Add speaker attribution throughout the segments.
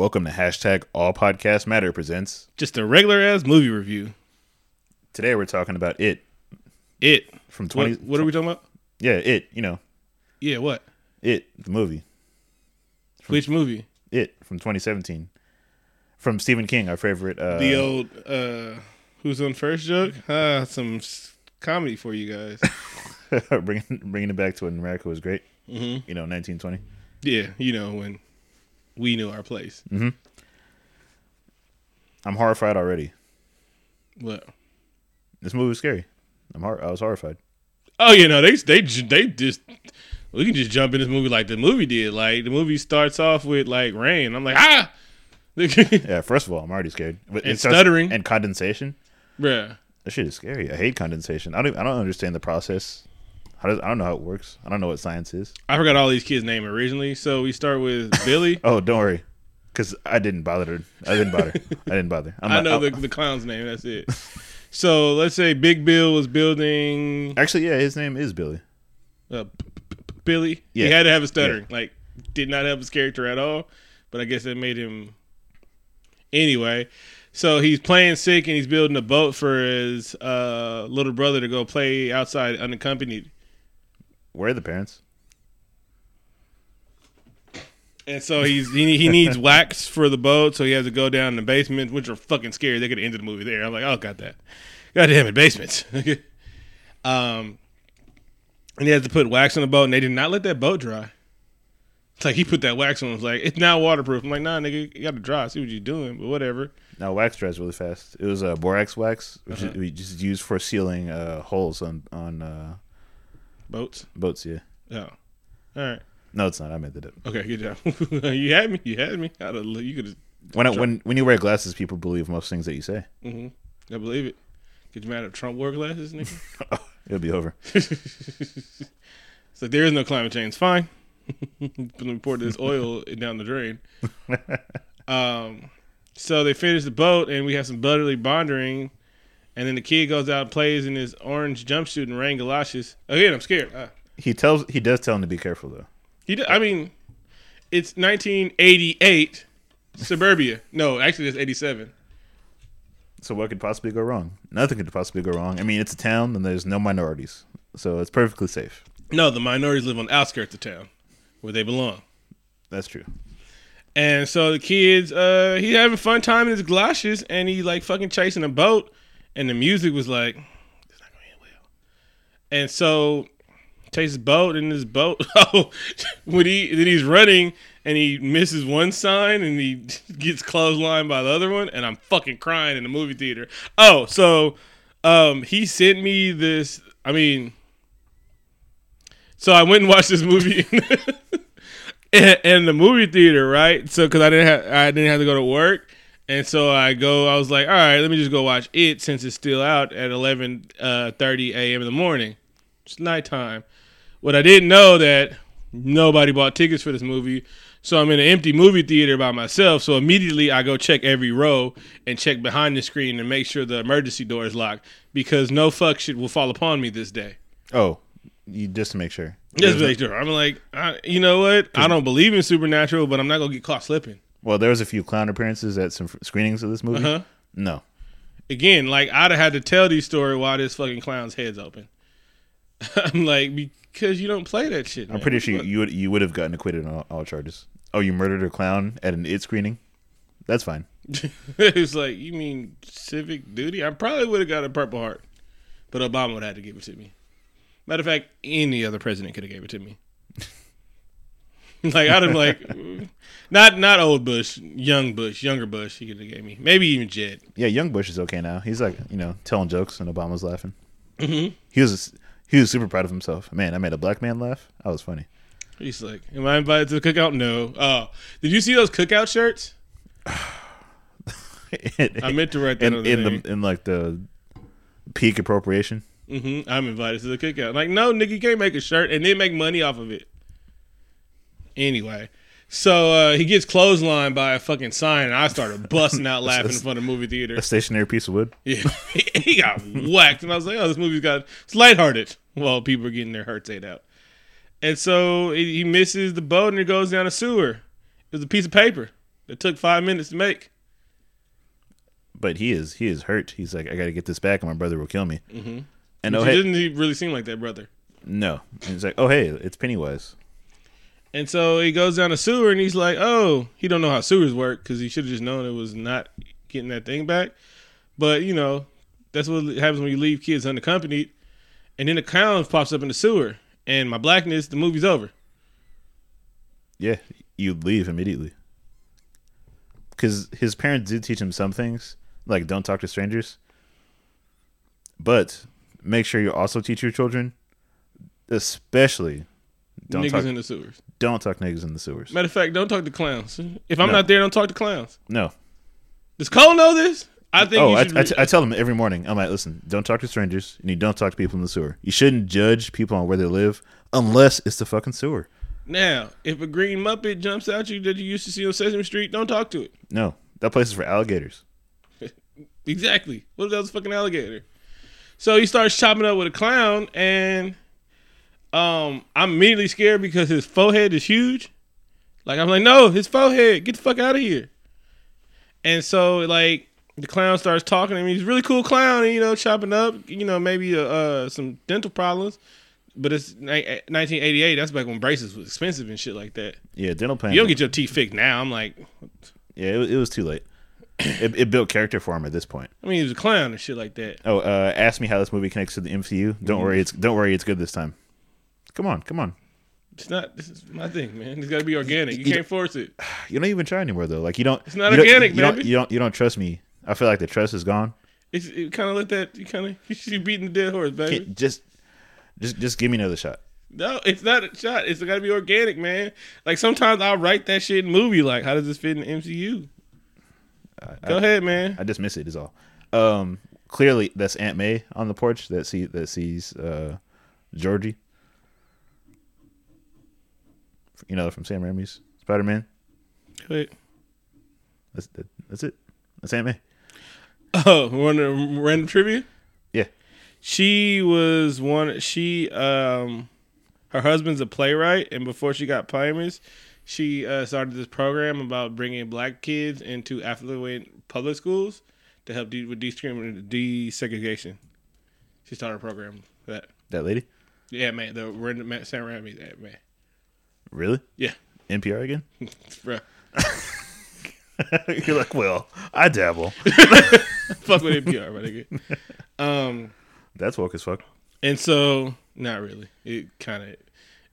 Speaker 1: Welcome to hashtag All Podcast Matter presents.
Speaker 2: Just a regular ass movie review.
Speaker 1: Today we're talking about it
Speaker 2: It.
Speaker 1: from twenty.
Speaker 2: What, what are we talking about?
Speaker 1: Yeah, it. You know,
Speaker 2: Yeah, what?
Speaker 1: it the movie.
Speaker 2: Which movie?
Speaker 1: It from 2017, from Stephen King, our favorite. Uh,
Speaker 2: The old uh who's on first joke? Ah, some comedy for you guys.
Speaker 1: bringing bringing it back to when America was great.
Speaker 2: Mhm.
Speaker 1: You know, 1920.
Speaker 2: yeah, you know when we knew our place. Mm-hmm.
Speaker 1: I'm horrified already.
Speaker 2: What?
Speaker 1: This movie was scary. I'm hor- I was horrified.
Speaker 2: Oh, you know they they they just we can just jump in this movie like the movie did. Like the movie starts off with like rain. I'm like ah,
Speaker 1: Yeah, first of all, I'm already scared. But
Speaker 2: And stuttering.
Speaker 1: and condensation.
Speaker 2: bruh.
Speaker 1: That shit is scary. I hate condensation. I don't. I don't understand the process. How does I don't know how it works. I don't know what science is.
Speaker 2: I forgot all these kids' name originally. So we start with Billy.
Speaker 1: Oh, don't worry, because I didn't bother. To, I didn't bother. I didn't bother. I'm
Speaker 2: I know the, the clown's name. That's it. So let's say Big Bill was building
Speaker 1: Actually, yeah, his name is Billy.
Speaker 2: uh, P- P- P- Billy.
Speaker 1: Yeah.
Speaker 2: He had to have a stuttering. Like, did not help his character at all. But I guess that made him. Anyway, so he's playing sick and he's building a boat for his uh, little brother to go play outside unaccompanied.
Speaker 1: Where are the parents?
Speaker 2: And so he's he, he needs wax for the boat, so he has to go down in the basement, which are fucking scary. They could have ended the movie there. I'm like, oh, got that. God damn it, basements. um, and he has to put wax on the boat, and they did not let that boat dry. It's like he put that wax on. It's like it's now waterproof. I'm like, nah, nigga, you got to dry. I see what you're doing, but whatever.
Speaker 1: No, wax dries really fast. It was uh, borax wax, which
Speaker 2: Uh-huh.
Speaker 1: is, we just used for sealing uh, holes on on uh,
Speaker 2: Boats.
Speaker 1: boats. Yeah.
Speaker 2: Oh, all right.
Speaker 1: No, it's not. I made that up.
Speaker 2: Okay, good job. you had me. You had me. I'd have, you could.
Speaker 1: When I, when when you wear glasses, people believe most things that you say.
Speaker 2: Mm-hmm. I believe it. Get you mad at Trump wore glasses, nigga?
Speaker 1: It'll be over.
Speaker 2: it's like there is no climate change. Fine. Me pour this oil down the drain. Um, so they finish the boat, and we have some brotherly bonding. And then the kid goes out and plays in his orange jumpsuit and rain galoshes. Again, I'm scared. Uh,
Speaker 1: He tells he does tell him to be careful though.
Speaker 2: he, d- I mean, it's 1988, suburbia. No, actually, it's 87.
Speaker 1: So what could possibly go wrong? Nothing could possibly go wrong. I mean, it's a town and there's no minorities, so it's perfectly safe.
Speaker 2: No, the minorities live on the outskirts of town, where they belong.
Speaker 1: That's true.
Speaker 2: And so the kids, uh, he having fun time in his galoshes, and he like fucking chasing a boat, and the music was like, "It's not gonna end well." And so chases boat, and this boat, oh, when he then he's running, and he misses one sign, and he gets clotheslined by the other one, and I'm fucking crying in the movie theater. Oh, so um, he sent me this. I mean, so I went and watched this movie. in, in the movie theater, right? So because I didn't have I didn't have to go to work, and so I go. I was like, all right, let me just go watch it since it's still out at eleven uh, thirty a.m. in the morning. It's nighttime. What I didn't know that nobody bought tickets for this movie, so I'm in an empty movie theater by myself. So immediately I go check every row and check behind the screen and make sure the emergency door is locked because no fuck shit will fall upon me this day.
Speaker 1: Oh, you just to make sure.
Speaker 2: Just make sure. I'm like, I, you know what? I don't believe in supernatural, but I'm not gonna get caught slipping.
Speaker 1: Well, there was a few clown appearances at some screenings of this movie.
Speaker 2: Uh huh.
Speaker 1: No,
Speaker 2: Again, like I'd have had to tell these story while this fucking clown's head's open. I'm like, because you don't play that shit.
Speaker 1: I'm pretty sure you would you would have gotten acquitted on all, all charges. Oh, you murdered a clown at an it screening? That's fine.
Speaker 2: it's like you mean civic duty. I probably would have got a Purple Heart, but Obama would have had to give it to me. Matter of fact, any other president could have gave it to me. like I'd have like, not not old Bush, young Bush, younger Bush. He could have gave me maybe even Jed.
Speaker 1: Yeah, young Bush is okay now. He's like you know telling jokes and Obama's laughing.
Speaker 2: Mhm.
Speaker 1: He was he was super proud of himself. Man, I made a black man laugh. That was funny.
Speaker 2: He's like, "Am I invited to the cookout?" No. Oh, did you see those cookout shirts? I meant to write that
Speaker 1: in
Speaker 2: the
Speaker 1: in the in like the peak appropriation.
Speaker 2: hmm I'm invited to the cookout. Like, no, nigga, you can't make a shirt and then make money off of it. Anyway, so uh, he gets clotheslined by a fucking sign, and I started busting out laughing in front of the movie theater.
Speaker 1: A stationary piece of wood.
Speaker 2: Yeah, he got whacked, and I was like, "Oh, this movie's got it's lighthearted." While people are getting their hearts ate out, and so he misses the boat and he goes down a sewer. It was a piece of paper. that took five minutes to make.
Speaker 1: But he is he is hurt. He's like, I got to get this back, or my brother will kill me. Mm-hmm. And
Speaker 2: Which
Speaker 1: oh
Speaker 2: he
Speaker 1: hey,
Speaker 2: doesn't he really seem like that brother.
Speaker 1: no, and he's like, oh hey, it's Pennywise.
Speaker 2: And so he goes down the sewer and he's like, "Oh, he don't know how sewers work because he should have just known it was not getting that thing back." But you know, that's what happens when you leave kids unaccompanied. And then the clown pops up in the sewer, and my blackness, the movie's over.
Speaker 1: Yeah, you leave immediately. Because his parents did teach him some things, like don't talk to strangers. But make sure you also teach your children, especially don't
Speaker 2: Niggas
Speaker 1: talk
Speaker 2: in the sewers.
Speaker 1: Don't talk niggas in the sewers.
Speaker 2: Matter of fact, don't talk to clowns. If I'm
Speaker 1: No.
Speaker 2: not there, don't talk to clowns.
Speaker 1: No.
Speaker 2: Does Cole know this? I think.
Speaker 1: Oh,
Speaker 2: you
Speaker 1: I,
Speaker 2: should
Speaker 1: I,
Speaker 2: re-
Speaker 1: t- I tell them every morning. I'm like, listen, don't talk to strangers, and you don't talk to people in the sewer. You shouldn't judge people on where they live unless it's the fucking sewer.
Speaker 2: now, if a green muppet jumps out you that you used to see on Sesame Street, don't talk to it.
Speaker 1: No, that place is for alligators.
Speaker 2: Exactly. What if that was a fucking alligator? So he starts chopping up with a clown, and um, I'm immediately scared because his forehead is huge. Like I'm like, no, his forehead, get the fuck out of here. And so like the clown starts talking to me. He's a really cool clown, you know, chopping up, you know, maybe uh, uh, some dental problems. But it's 1988. That's back when braces was expensive and shit like that.
Speaker 1: Yeah, dental pain.
Speaker 2: You don't get your teeth fixed now. I'm like,
Speaker 1: yeah, it, was- it was too late. it, it built character for him at this point.
Speaker 2: I mean, he was a clown and shit like that.
Speaker 1: Oh, uh, ask me how this movie connects to the MCU. Don't
Speaker 2: Mm-hmm.
Speaker 1: worry, it's don't worry, it's good this time. Come on, come on.
Speaker 2: It's not. This is my thing, man. It's got to be organic. You
Speaker 1: You-
Speaker 2: can't force it.
Speaker 1: You don't even try anymore though. Like you don't.
Speaker 2: It's not
Speaker 1: you don't-
Speaker 2: organic,
Speaker 1: you don't,
Speaker 2: baby.
Speaker 1: You don't. You don't trust me. I feel like the trust is gone.
Speaker 2: It's it kind of let that. You kind of you should be beating the dead horse, baby.
Speaker 1: Can't- just, just, just give me another shot.
Speaker 2: No, it's not a shot. It's got to be organic, man. Like sometimes I'll write that shit in movie. Like, how does this fit in the MCU? Go ahead, man.
Speaker 1: I just miss it. Is all. Um, clearly that's Aunt May on the porch that see that sees uh, Georgie. You know from Sam Raimi's Spider Man.
Speaker 2: Wait.
Speaker 1: That's that, that's it. That's Aunt May.
Speaker 2: Oh, one random trivia.
Speaker 1: Yeah.
Speaker 2: She was one. She um, her husband's a playwright, and before she got famous, she uh, started this program about bringing black kids into affluent public schools to help de- with desegregation. She started a program for that.
Speaker 1: That lady.
Speaker 2: Yeah, man. The random Sam Raimi, that man.
Speaker 1: Really?
Speaker 2: Yeah,
Speaker 1: NPR again?
Speaker 2: Bruh.
Speaker 1: You're like, well, I dabble.
Speaker 2: Fuck with NPR, my nigga. Um,
Speaker 1: That's woke as fuck.
Speaker 2: and so not really. It kind of.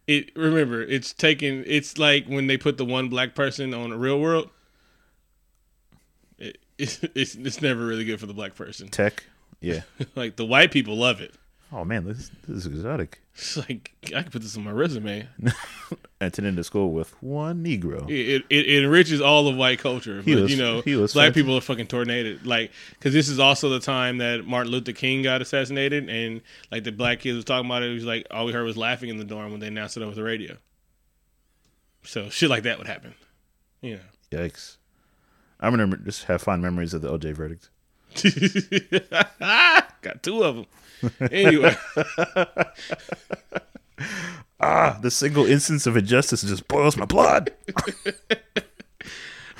Speaker 2: It remember it's taken. It's like when they put the one black person on the real world. It, it's, it's it's never really good for the black person.
Speaker 1: Tech. Yeah.
Speaker 2: like the white people love it.
Speaker 1: Oh man, this this is exotic.
Speaker 2: It's like I can put this on my resume.
Speaker 1: Attending to school with one Negro.
Speaker 2: It, it, it enriches all of white culture,
Speaker 1: He
Speaker 2: but
Speaker 1: was-
Speaker 2: you know, black
Speaker 1: fancy.
Speaker 2: people are fucking tornadoed. Like, because this is also the time that Martin Luther King got assassinated, and like the black kids was talking about it. It was like all we heard was laughing in the dorm when they announced it over the radio. So shit like that would happen, you know.
Speaker 1: Yikes. I'm gonna just have fond memories of the OJ verdict.
Speaker 2: Got two of them. Anyway,
Speaker 1: Ah, the single instance of injustice just boils my blood.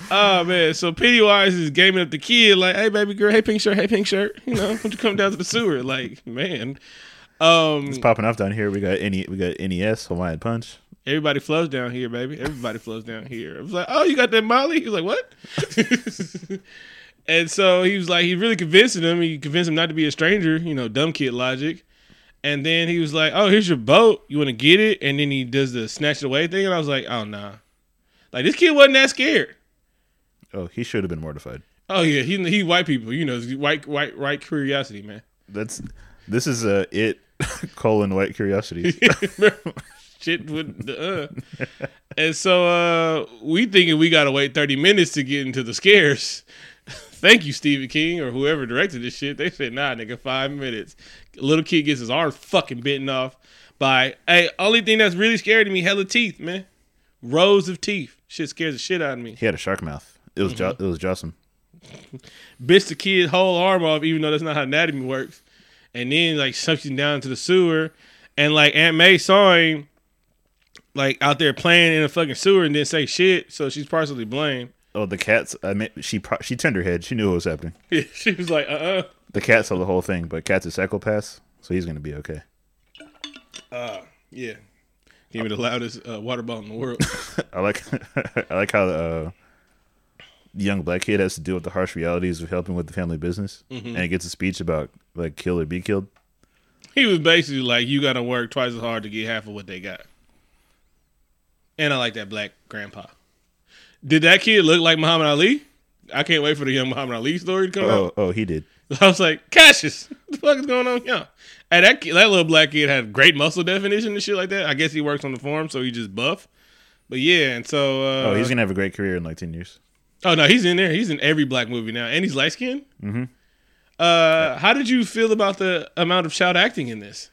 Speaker 2: oh man, so Pennywise is gaming up the kid like, "Hey baby girl, hey pink shirt, hey pink shirt, you know, won't you come down to the sewer?" Like, man, um,
Speaker 1: It's popping off down here. We got any we got NES Hawaiian Punch.
Speaker 2: Everybody flows down here, baby. Everybody flows down here. I was like, oh, you got that Molly? He's like, what? and so he was like, he really convincing him. He convinced him not to be a stranger, you know, dumb kid logic. And then he was like, oh, here's your boat. You want to get it? And then he does the snatch it away thing. And I was like, oh, nah. Like, this kid wasn't that scared.
Speaker 1: Oh, he should have been mortified.
Speaker 2: Oh, yeah. He, he white people. You know, white, white, white curiosity, man.
Speaker 1: That's this is uh, it colon white curiosity.
Speaker 2: shit with the uh. and so uh we thinking we gotta wait 30 minutes to get into the scares thank you stephen king or whoever directed this shit they said nah nigga five minutes a little kid gets his arm fucking bitten off by hey only thing that's really scary to me hella teeth man rows of teeth shit scares the shit out of me
Speaker 1: he had a shark mouth. It was jo- mm-hmm. it was Jossum.
Speaker 2: bits the kid's whole arm off, even though that's not how anatomy works. And then like sucks him down to the sewer, and like Aunt May saw him like out there playing in a fucking sewer and didn't say shit, so she's partially blamed.
Speaker 1: Oh, the cats. I mean, she pro- she turned her head. She knew what was happening.
Speaker 2: She was like, uh, uh
Speaker 1: The cat saw the whole thing, but cat's a psychopath, so he's gonna be okay.
Speaker 2: uh, yeah. Give me the loudest uh, water bottle in the world.
Speaker 1: I like I like how uh, the young black kid has to deal with the harsh realities of helping with the family business, and he gets a speech about like kill or be killed.
Speaker 2: he was basically like, you got to work twice as hard to get half of what they got. And I like that black grandpa. Did that kid look like Muhammad Ali? I can't wait for the young Muhammad Ali story to come out.
Speaker 1: Oh, oh, he did.
Speaker 2: I was like, Cassius, what the fuck is going on here? And that kid, that little black kid had great muscle definition and shit like that. I guess he works on the farm, so he just buff. But yeah, and so uh,
Speaker 1: Oh, he's gonna have a great career in like ten years.
Speaker 2: oh no, he's in there. He's in every black movie now, and he's light skinned. Mm-hmm. Uh, how did you feel about the amount of child acting in this?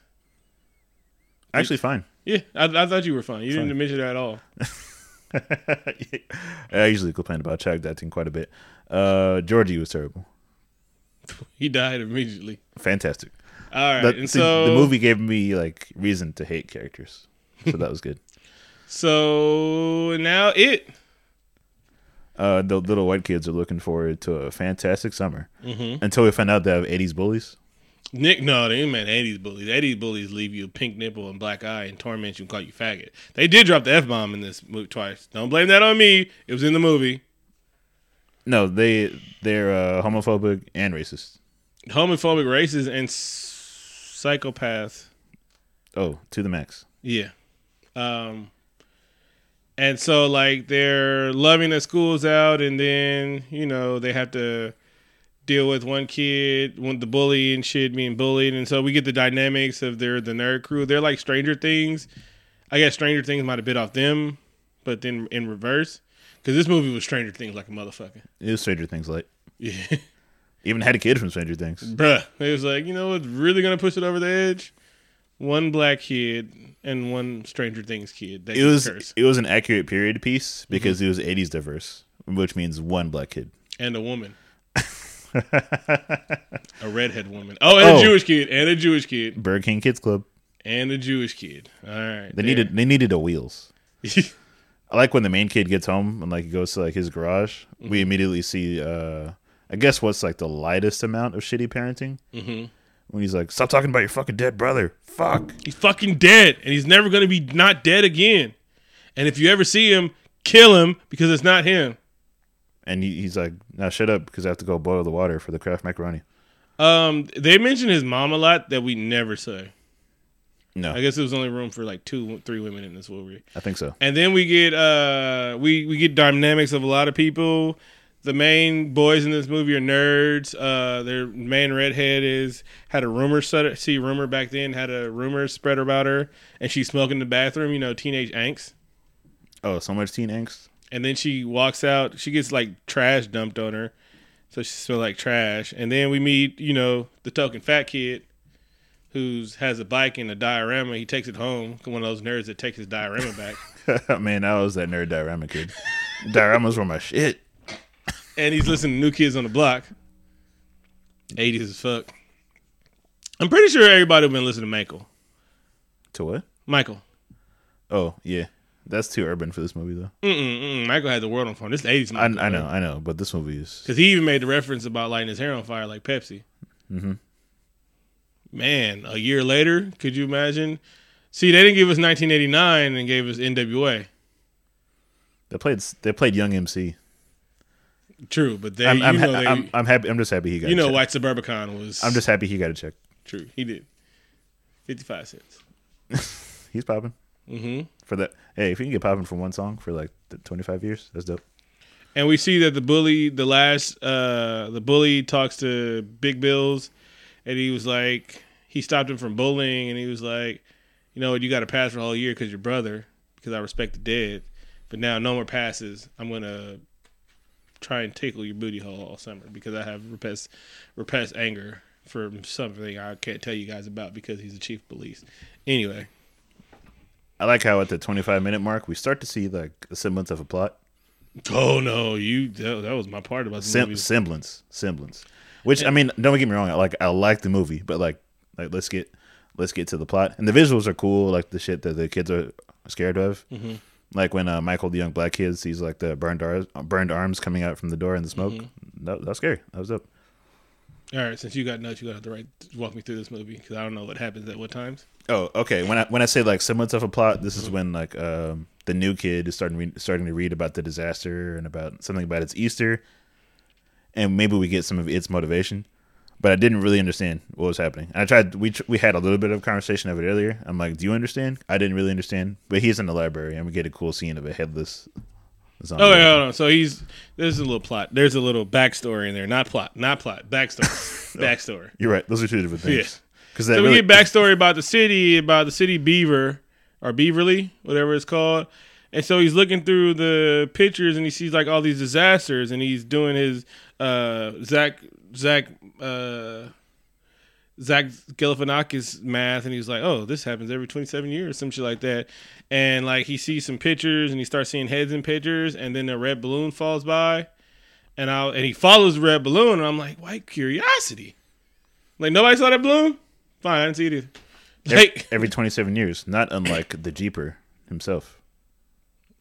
Speaker 1: Actually, fine.
Speaker 2: Yeah, I, I thought you were fine. You
Speaker 1: Fine.
Speaker 2: didn't mention that at all.
Speaker 1: I usually complain about child acting quite a bit. Uh, Georgie was terrible.
Speaker 2: He died immediately.
Speaker 1: Fantastic.
Speaker 2: All right,
Speaker 1: That-
Speaker 2: and
Speaker 1: see,
Speaker 2: so
Speaker 1: the movie gave me like reason to hate characters, so that was good.
Speaker 2: So now it.
Speaker 1: Uh, the little white kids are looking forward to a fantastic summer
Speaker 2: Mm-hmm.
Speaker 1: until we find out they have '80s bullies.
Speaker 2: Nick, no, they ain't meant 80s bullies. 80s bullies leave you a pink nipple and black eye and torment you and call you faggot. They did drop the F bomb in this movie twice. Don't blame that on me. It was in the movie.
Speaker 1: No, they they're uh, homophobic and racist.
Speaker 2: Homophobic, racist, and psychopath.
Speaker 1: Oh, to the max.
Speaker 2: Yeah. Um, and so, like, they're loving the schools out, and then, you know, they have to deal with one kid, one the bully and shit being bullied. And so we get the dynamics of their the nerd crew. They're like Stranger Things. I guess Stranger Things might have bit off them, but then in reverse. Because this movie was Stranger Things like a motherfucker.
Speaker 1: It was Stranger Things like.
Speaker 2: Yeah.
Speaker 1: Even had a kid from Stranger Things.
Speaker 2: Bruh. It was like, you know what's really going to push it over the edge? One black kid and one Stranger Things kid. That
Speaker 1: It was
Speaker 2: curse.
Speaker 1: it was an accurate period piece because mm-hmm. it was '80s diverse, which means one black kid.
Speaker 2: and a woman. a redhead woman. Oh, and
Speaker 1: Oh.
Speaker 2: a Jewish kid, and a Jewish kid,
Speaker 1: Burger King Kids Club.
Speaker 2: and a Jewish kid. All right.
Speaker 1: They needed they needed a wheels. I like when the main kid gets home and like he goes to like his garage.
Speaker 2: Mm-hmm.
Speaker 1: We immediately see, uh I guess what's like the lightest amount of shitty parenting. Mm-hmm. When he's like, "Stop talking about your fucking dead brother." Fuck.
Speaker 2: he's fucking dead, and he's never gonna be not dead again. And if you ever see him, kill him because it's not him.
Speaker 1: And he, he's like, "Now shut up because I have to go boil the water for the Kraft macaroni."
Speaker 2: Um, they mention his mom a lot that we never say.
Speaker 1: No,
Speaker 2: I guess there was only room for like two, three women in this movie.
Speaker 1: I think so.
Speaker 2: And then we get uh we we get dynamics of a lot of people. The main boys in this movie are nerds. Uh, their main redhead is had a rumor set. See, rumor back then had a rumor spread about her, and she's smoking in the bathroom. You know, teenage angst.
Speaker 1: Oh, so much teen angst.
Speaker 2: And then she walks out. She gets like trash dumped on her, so she smells like trash. And then we meet, you know, the token fat kid, who's has a bike and a diorama. He takes it home. One of those nerds that takes his diorama back.
Speaker 1: Man, I was that nerd diorama kid. Dioramas were my shit.
Speaker 2: and he's listening to New Kids on the Block. 80s as fuck. I'm pretty sure everybody been listening to Michael.
Speaker 1: To what?
Speaker 2: Michael.
Speaker 1: Oh, yeah. That's too urban for this movie, though.
Speaker 2: Mm-mm, mm-mm. Michael had the world on fire. This 80s
Speaker 1: I, I know, I know, but this movie is.
Speaker 2: Because he even made the reference about lighting his hair on fire like Pepsi.
Speaker 1: Mm-hmm.
Speaker 2: Man, a year later, could you imagine? See, they didn't give us 1989 and gave us NWA.
Speaker 1: They played. They played Young MC.
Speaker 2: True, but they,
Speaker 1: I'm, I'm,
Speaker 2: know,
Speaker 1: ha-
Speaker 2: they,
Speaker 1: I'm, I'm happy. I'm just happy he got.
Speaker 2: you know,
Speaker 1: check.
Speaker 2: White Suburbicon was.
Speaker 1: I'm just happy he got a check.
Speaker 2: true. He did. 55 cents.
Speaker 1: He's popping
Speaker 2: hmm
Speaker 1: for that. Hey, if you can get popping for one song for like the 25 years, that's dope.
Speaker 2: And we see that the bully, the last, uh, the bully talks to Big Bills, and he was like, he stopped him from bullying, and he was like, you know you got to pass for a whole year because your brother, because I respect the dead, but now no more passes. I'm gonna try and tickle your booty hole all summer because I have repressed, repressed anger for something I can't tell you guys about because he's the chief of police. Anyway,
Speaker 1: I like how at the 25 minute mark we start to see like a semblance of a plot.
Speaker 2: oh no, you that, that was my part about the
Speaker 1: Sem-
Speaker 2: movie.
Speaker 1: semblance, semblance. Which I mean, don't get me wrong. I like I like the movie, but like like let's get let's get to the plot. And the visuals are cool, like the shit that the kids are scared of.
Speaker 2: Mm-hmm.
Speaker 1: Like when uh, Michael, the young black kid, sees like the burned arms, burned arms coming out from the door in the smoke.
Speaker 2: Mm-hmm.
Speaker 1: That, that was scary. That was up.
Speaker 2: All right, since you got nuts, you got to have the right walk me through this movie because I don't know what happens at what times.
Speaker 1: Oh, okay. When I when I say like semblance of a plot, this is when like um, the new kid is starting re- starting to read about the disaster and about something about its Easter, and maybe we get some of its motivation. But I didn't really understand what was happening. And I tried. We we had a little bit of conversation of it earlier. I'm like, "Do you understand?" I didn't really understand. But he's in the library, and we get a cool scene of a headless.
Speaker 2: Oh, yeah, hold on. So he's there's a little plot. There's a little backstory in there. Not plot. Not plot. Backstory. backstory.
Speaker 1: You're right. Those are two different things.
Speaker 2: Yeah.
Speaker 1: Because
Speaker 2: So
Speaker 1: really,
Speaker 2: we get backstory about the city, about the city Beaver or Beaverly, whatever it's called. And so he's looking through the pictures and he sees like all these disasters and he's doing his uh Zach Zach uh Zach Galifianakis math and he's like, oh, this happens every 27 years, some shit like that. And like he sees some pictures and he starts seeing heads in pictures and then a red balloon falls by and I and he follows the red balloon and I'm like, white curiosity. Like nobody saw that balloon? Fine, I didn't see it either. Like
Speaker 1: every 27 years, not unlike the Jeeper himself.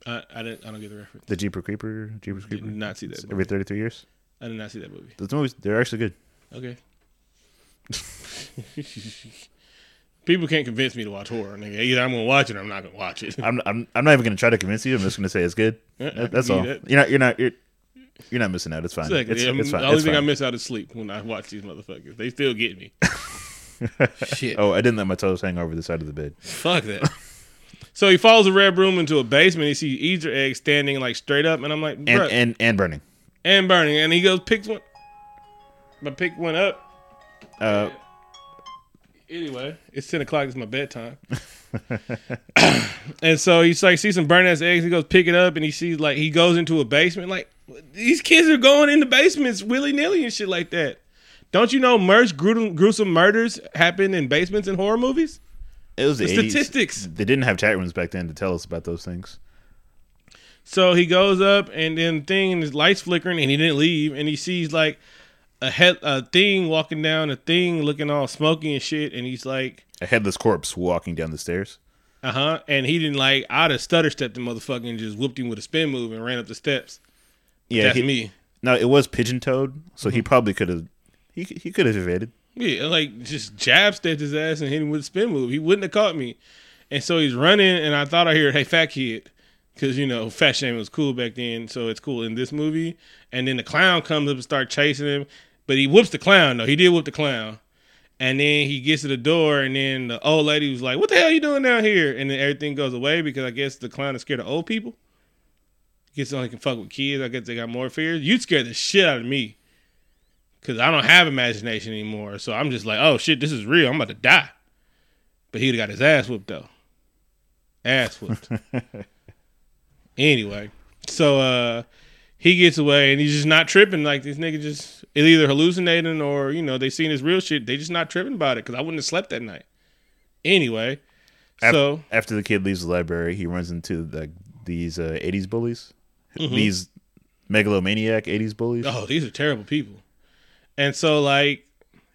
Speaker 2: I, I didn't I don't get the reference.
Speaker 1: The Jeeper Creeper, Jeepers
Speaker 2: Did
Speaker 1: Creeper.
Speaker 2: not see that.
Speaker 1: Every 33 years.
Speaker 2: I did not see that movie.
Speaker 1: Those movies, they're actually good.
Speaker 2: Okay. People can't convince me to watch horror, nigga. Either I'm gonna watch it or I'm not gonna watch it.
Speaker 1: I'm I'm I'm not even gonna try to convince you. I'm just gonna say it's good.
Speaker 2: Uh-uh.
Speaker 1: That- That's
Speaker 2: can
Speaker 1: all.
Speaker 2: you that.
Speaker 1: You're not you're not you're, you're not missing out. It's fine.
Speaker 2: Exactly.
Speaker 1: It's,
Speaker 2: I'm-
Speaker 1: it's fine.
Speaker 2: The only
Speaker 1: It's
Speaker 2: thing I miss out is sleep when I watch these motherfuckers. They still get me. Shit.
Speaker 1: Oh, I didn't let my toes hang over the side of the bed.
Speaker 2: Fuck that. so he follows a red room into a basement. He sees Easter eggs standing like straight up, and I'm like,
Speaker 1: And
Speaker 2: Bruh.
Speaker 1: and and burning.
Speaker 2: and burning. And he goes, picks one. But pick one up.
Speaker 1: Uh,
Speaker 2: Anyway, it's ten o'clock. It's my bedtime. and so he's like, see some burnt ass eggs. He goes pick it up, and he sees like he goes into a basement. Like these kids are going into basements willy nilly and shit like that. Don't you know, merch gruesome, gruesome murders happen in basements in horror movies?
Speaker 1: it was the,
Speaker 2: The
Speaker 1: 80s.
Speaker 2: statistics.
Speaker 1: They didn't have chat rooms back then to tell us about those things.
Speaker 2: So he goes up, and then thing, and his lights flickering, and he didn't leave, and he sees like a head, a thing walking down, a thing looking all smoky and shit, and he's like,
Speaker 1: A headless corpse walking down the stairs.
Speaker 2: Uh huh. And he didn't like. I'd have stutter stepped the motherfucker and just whooped him with a spin move and ran up the steps.
Speaker 1: Yeah,
Speaker 2: That's
Speaker 1: he,
Speaker 2: me.
Speaker 1: no, it was pigeon toed, so
Speaker 2: Mm-hmm.
Speaker 1: he probably could have. He he could have evaded.
Speaker 2: Yeah, like just jab stepped his ass and hit him with a spin move. He wouldn't have caught me. And so he's running, and I thought I heard, "Hey, fat kid," because you know, fat shaming was cool back then. So it's cool in this movie. And then the clown comes up and starts chasing him, but he whoops the clown. though. he did whoop the clown. And then he gets to the door, and then the old lady was like, "What the hell are you doing down here?" And then everything goes away because I guess the clown is scared of old people. Guess only can fuck with kids. I guess they got more fears. You'd scare the shit out of me because I don't have imagination anymore. So I'm just like, oh shit, this is real. I'm about to die. But he'd have got his ass whooped though. Ass whooped. anyway, so uh he gets away and he's just not tripping. Like this nigga just is either hallucinating or you know they seen his real shit. They just not tripping about it because I wouldn't have slept that night. Anyway,
Speaker 1: Af-
Speaker 2: so
Speaker 1: after the kid leaves the library, he runs into like these uh, '80s bullies,
Speaker 2: Mm-hmm.
Speaker 1: these megalomaniac '80s bullies.
Speaker 2: Oh, these are terrible people. And so like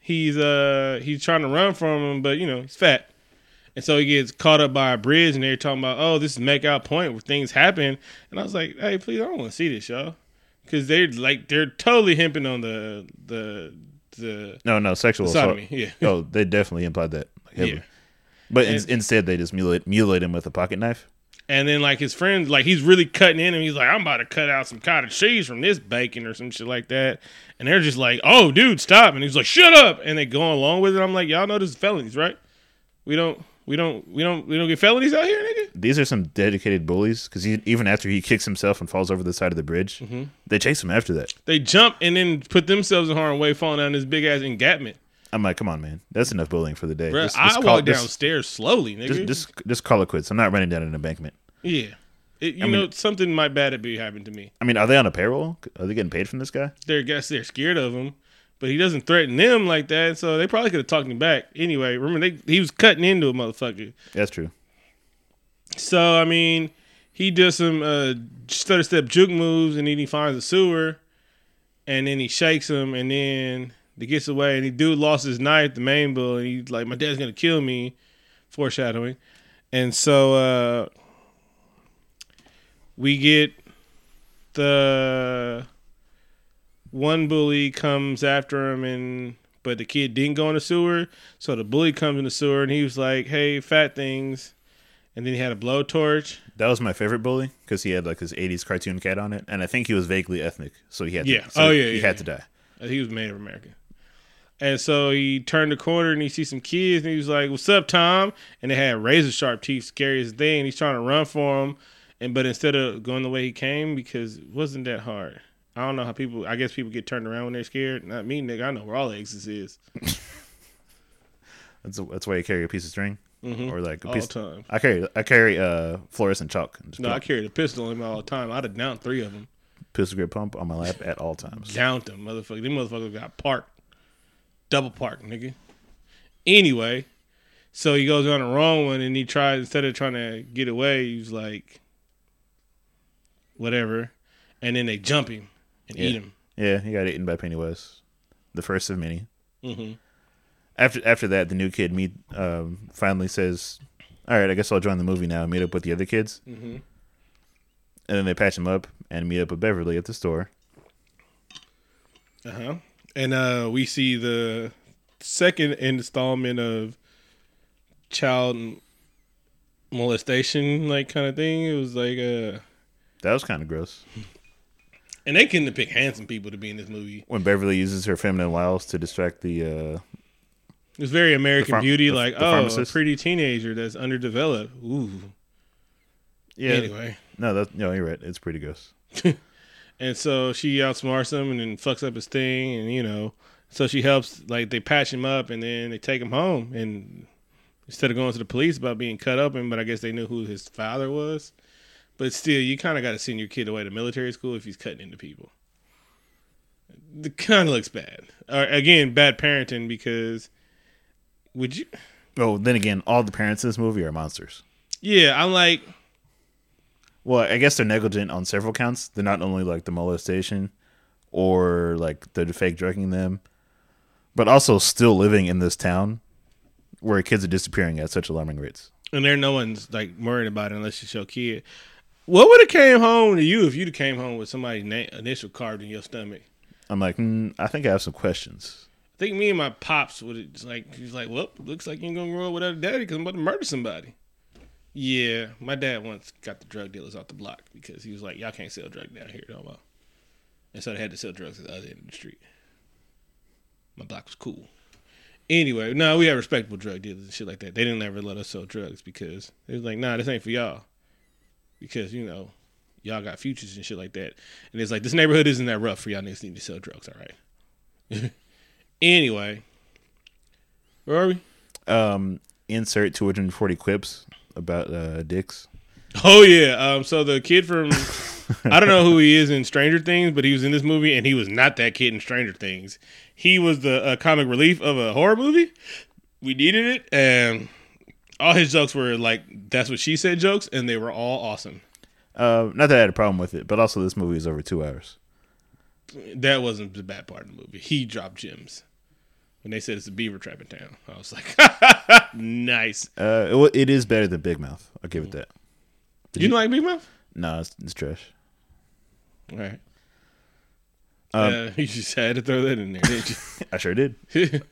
Speaker 2: he's uh he's trying to run from him, but you know, he's fat. And so he gets caught up by a bridge and they're talking about, oh, this is make out point where things happen. And I was like, hey, please, I don't want to see this, y'all. Cause they're like they're totally hemping on the the the
Speaker 1: No, no, sexual assault.
Speaker 2: Yeah.
Speaker 1: Oh, they definitely implied that. Heavily.
Speaker 2: Yeah.
Speaker 1: But in, instead, they just mutilate, mutilate him with a pocket knife.
Speaker 2: And then like his friends, like he's really cutting in and he's like, I'm about to cut out some cottage cheese from this bacon or some shit like that. And they're just like, Oh, dude, stop. And he's like, Shut up. And they go along with it. I'm like, Y'all know this is felonies, right? We don't we don't we don't we don't get felonies out here, nigga.
Speaker 1: These are some dedicated bullies because even after he kicks himself and falls over the side of the bridge,
Speaker 2: Mm-hmm.
Speaker 1: they chase him after that.
Speaker 2: They jump and then put themselves in harm's way, falling down this big ass engagement.
Speaker 1: I'm like, come on, man, that's enough bullying for the day.
Speaker 2: Bruh,
Speaker 1: Just- just
Speaker 2: I
Speaker 1: call-
Speaker 2: walk
Speaker 1: just-
Speaker 2: downstairs slowly, nigga.
Speaker 1: Just, just, just call it quits. I'm not running down an embankment.
Speaker 2: yeah. It, you
Speaker 1: I mean-
Speaker 2: know, something might bad be happening to me.
Speaker 1: I mean, are they on a payroll? Are they getting paid from this guy?
Speaker 2: They're guess they're scared of him, but he doesn't threaten them like that, so they probably could have talked him back. Anyway, remember they he was cutting into a motherfucker.
Speaker 1: That's true.
Speaker 2: So I mean, he does some uh, stutter step juke moves, and then he finds a sewer, and then he shakes him, and then he gets away, and the dude lost his knife, the main bull, and he's like, "My dad's gonna kill me," foreshadowing, and so uh, we get the one bully comes after him and but the kid didn't go in the sewer so the bully comes in the sewer and he was like hey fat things and then he had a blowtorch
Speaker 1: That was my favorite bully because he had like his '80s cartoon cat on it, and I think he was vaguely ethnic, so he had to,
Speaker 2: Yeah.
Speaker 1: so
Speaker 2: Oh, yeah,
Speaker 1: he
Speaker 2: yeah,
Speaker 1: had
Speaker 2: yeah.
Speaker 1: to die.
Speaker 2: Uh, He was Native American. And so he turned the corner and he sees some kids and he was like, "What's up, Tom?" And they had razor sharp teeth, scariest thing. And he's trying to run for him, and but instead of going the way he came, because it wasn't that hard. I don't know how people. I guess people get turned around when they're scared. Not me, nigga. I know where all exits is.
Speaker 1: That's that's why you carry a piece of string
Speaker 2: Mhm.
Speaker 1: or like a
Speaker 2: All
Speaker 1: piece.
Speaker 2: the time.
Speaker 1: I carry I carry uh fluorescent chalk.
Speaker 2: No, I carry a pistol on me all the time. I'd have downed three of them.
Speaker 1: pistol grip pump on my lap at all times.
Speaker 2: Downed them, motherfucker. These motherfuckers got parked. Double parked, nigga. Anyway, so he goes on the wrong one and he tries instead of trying to get away, he's like whatever. And then they jump him and eat
Speaker 1: Yeah.
Speaker 2: him.
Speaker 1: Yeah, he got eaten by Pennywise, the first of many.
Speaker 2: hmm
Speaker 1: After after that, the new kid meet um, finally says, "All right, I guess I'll join the movie now and meet up with the other kids."
Speaker 2: hmm
Speaker 1: And then they patch him up and meet up with Beverly at the store.
Speaker 2: Uh-huh. And uh we see the second installment of child molestation like kind of thing. It was like uh
Speaker 1: That was kind of gross.
Speaker 2: and they couldn't have picked handsome people to be in this movie.
Speaker 1: When Beverly uses her feminine wiles to distract the uh,
Speaker 2: It was very American
Speaker 1: pharm-
Speaker 2: Beauty,
Speaker 1: the-
Speaker 2: like
Speaker 1: the
Speaker 2: oh, a pretty teenager that's underdeveloped. Ooh.
Speaker 1: yeah,
Speaker 2: Anyway,
Speaker 1: no, that no, you're right. It's pretty gross.
Speaker 2: and so she outsmarts him and then fucks up his thing, and you know, so she helps. Like they patch him up, and then they take him home. And instead of going to the police about being cut open, but I guess they knew who his father was. But still, you kind of got to send your kid away to military school if he's cutting into people. It kind of looks bad. Or again, bad parenting because would you?
Speaker 1: Oh, then again, all the parents in this movie are monsters.
Speaker 2: Yeah, I'm like,
Speaker 1: Well, I guess they're negligent on several counts. They're not only like the molestation or like the fake drugging them, but also still living in this town where kids are disappearing at such alarming rates.
Speaker 2: and there no one's like worried about it unless you show kid. What would have came home to you if you'd have came home with somebody's na- initial carved in your stomach?
Speaker 1: I'm like, mm, I think I have some questions.
Speaker 2: I think me and my pops would have like he's like, well, looks like you ain't gonna grow up without a daddy because I'm about to murder somebody. Yeah, my dad once got the drug dealers off the block because he was like, y'all can't sell drugs down here no more, and so they had to sell drugs at the other end of the street. My block was cool. Anyway, no, we had respectable drug dealers and shit like that. They didn't ever let us sell drugs because they was like, nah, this ain't for y'all. Because, you know, y'all got futures and shit like that. And it's like, this neighborhood isn't that rough for y'all niggas need to sell drugs, all right? anyway, where are we?
Speaker 1: Um, insert 240 quips about uh, dicks.
Speaker 2: Oh yeah. Um. So the kid from I don't know who he is in Stranger Things, but he was in this movie, and he was not that kid in Stranger Things. He was the uh, comic relief of a horror movie. We needed it, and all his jokes were like "that's what she said" jokes, and they were all awesome.
Speaker 1: Uh, not that I had a problem with it, but also this movie is over two hours.
Speaker 2: That wasn't the bad part of the movie. He dropped gems when they said it's a beaver trap in town. I was like, nice.
Speaker 1: Uh, it, it is better than Big Mouth. I'll give it that. Did
Speaker 2: You,
Speaker 1: you-
Speaker 2: like Big Mouth?
Speaker 1: No, it's, it's trash.
Speaker 2: All right.
Speaker 1: Um,
Speaker 2: uh, you just had to throw that in there, didn't
Speaker 1: I sure did.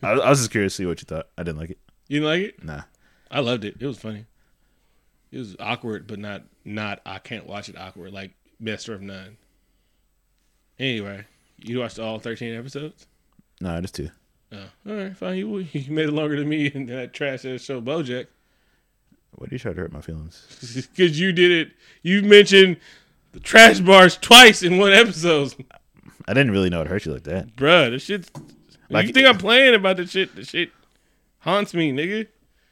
Speaker 1: I, I was just curious to see what you thought. I didn't like it.
Speaker 2: you didn't like it?
Speaker 1: Nah.
Speaker 2: I loved it. It was funny. It was awkward, but not not I can't watch it awkward like Master of None. Anyway, you watched all thirteen episodes?
Speaker 1: No, just two.
Speaker 2: Oh, all right, fine. You you made it longer than me in that trash ass show BoJack
Speaker 1: Why do you try to hurt my feelings?
Speaker 2: because you did it. You mentioned the trash bars twice in one episode,
Speaker 1: I didn't really know it hurt you like that.
Speaker 2: bruh. The shit.
Speaker 1: Like-
Speaker 2: you think I'm playing about the shit? The shit haunts me, nigga.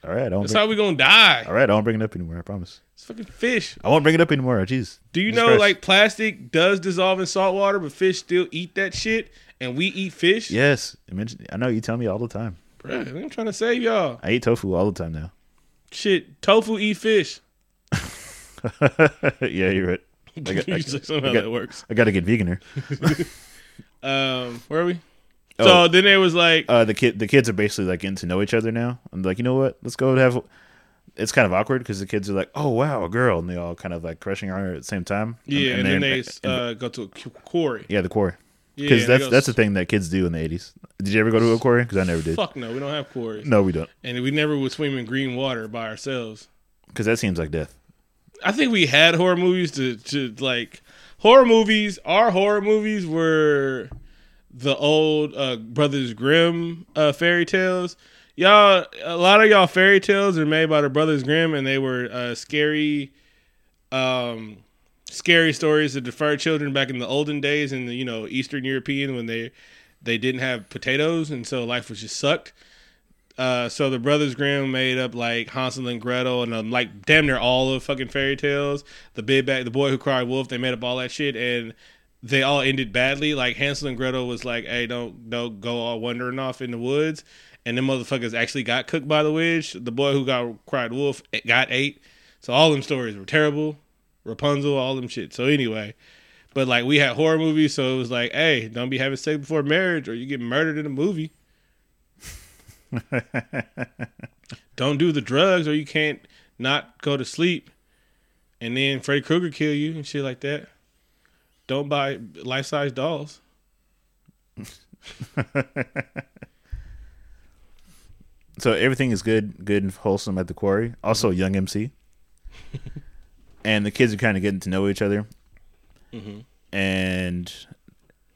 Speaker 1: All right, I won't.
Speaker 2: That's
Speaker 1: Bring,
Speaker 2: how we gonna die.
Speaker 1: all right, I won't bring it up anymore. I promise.
Speaker 2: It's fucking fish.
Speaker 1: I won't bring it up anymore. Jeez.
Speaker 2: Do you
Speaker 1: Jesus
Speaker 2: know
Speaker 1: Christ.
Speaker 2: like plastic does dissolve in salt water, but fish still eat that shit, and we eat fish?
Speaker 1: Yes, I mentioned- I know you tell me all the time.
Speaker 2: Bruh, I'm trying to save y'all.
Speaker 1: I eat tofu all the time now.
Speaker 2: Shit, tofu eat fish.
Speaker 1: yeah, you're right. I got, I,
Speaker 2: Somehow
Speaker 1: I got-
Speaker 2: that works.
Speaker 1: I got to get veganer.
Speaker 2: Um, where are we?
Speaker 1: Oh.
Speaker 2: So then it was like,
Speaker 1: Uh, the kid, the kids are basically like getting to know each other now. I'm like, you know what? Let's go have. it's kind of awkward because the kids are like, "Oh wow, a girl," and they all kind of like crushing on her at the same time.
Speaker 2: Yeah, and, then they
Speaker 1: and-
Speaker 2: uh, go to a qu- quarry.
Speaker 1: yeah, the quarry.
Speaker 2: Yeah,
Speaker 1: Because
Speaker 2: they
Speaker 1: that's that's the thing that kids do in the eighties. Did you ever go to a quarry? Because I never did.
Speaker 2: Fuck no, we don't have quarries,
Speaker 1: No, we don't.
Speaker 2: and we never would swim in green water by ourselves.
Speaker 1: Because that seems like death.
Speaker 2: I think we had horror movies to to like horror movies. Our horror movies were the old uh, Brothers Grimm uh, fairy tales. Y'all, a lot of y'all fairy tales are made by the Brothers Grimm, and they were uh, scary, um, scary stories to defer children back in the olden days in the you know Eastern European when they they didn't have potatoes, and so life was just sucked. Uh, so the Brothers Grimm made up like Hansel and Gretel and um, like damn near all of fucking fairy tales. The big bag, the boy who cried wolf. They made up all that shit, and they all ended badly. Like Hansel and Gretel was like, "Hey, don't don't go all wandering off in the woods," and them motherfuckers actually got cooked by the witch. The boy who got cried wolf got ate. So all them stories were terrible. Rapunzel, all them shit. So anyway, but like we had horror movies, so it was like, "Hey, don't be having sex before marriage, or you get murdered in a movie." don't do the drugs or you can't not go to sleep and then Freddy Krueger kill you and shit like that. Don't buy life size dolls.
Speaker 1: So everything is good, good and wholesome at the quarry. Also, young MC, and the kids are kind of getting to know each other.
Speaker 2: Mhm.
Speaker 1: And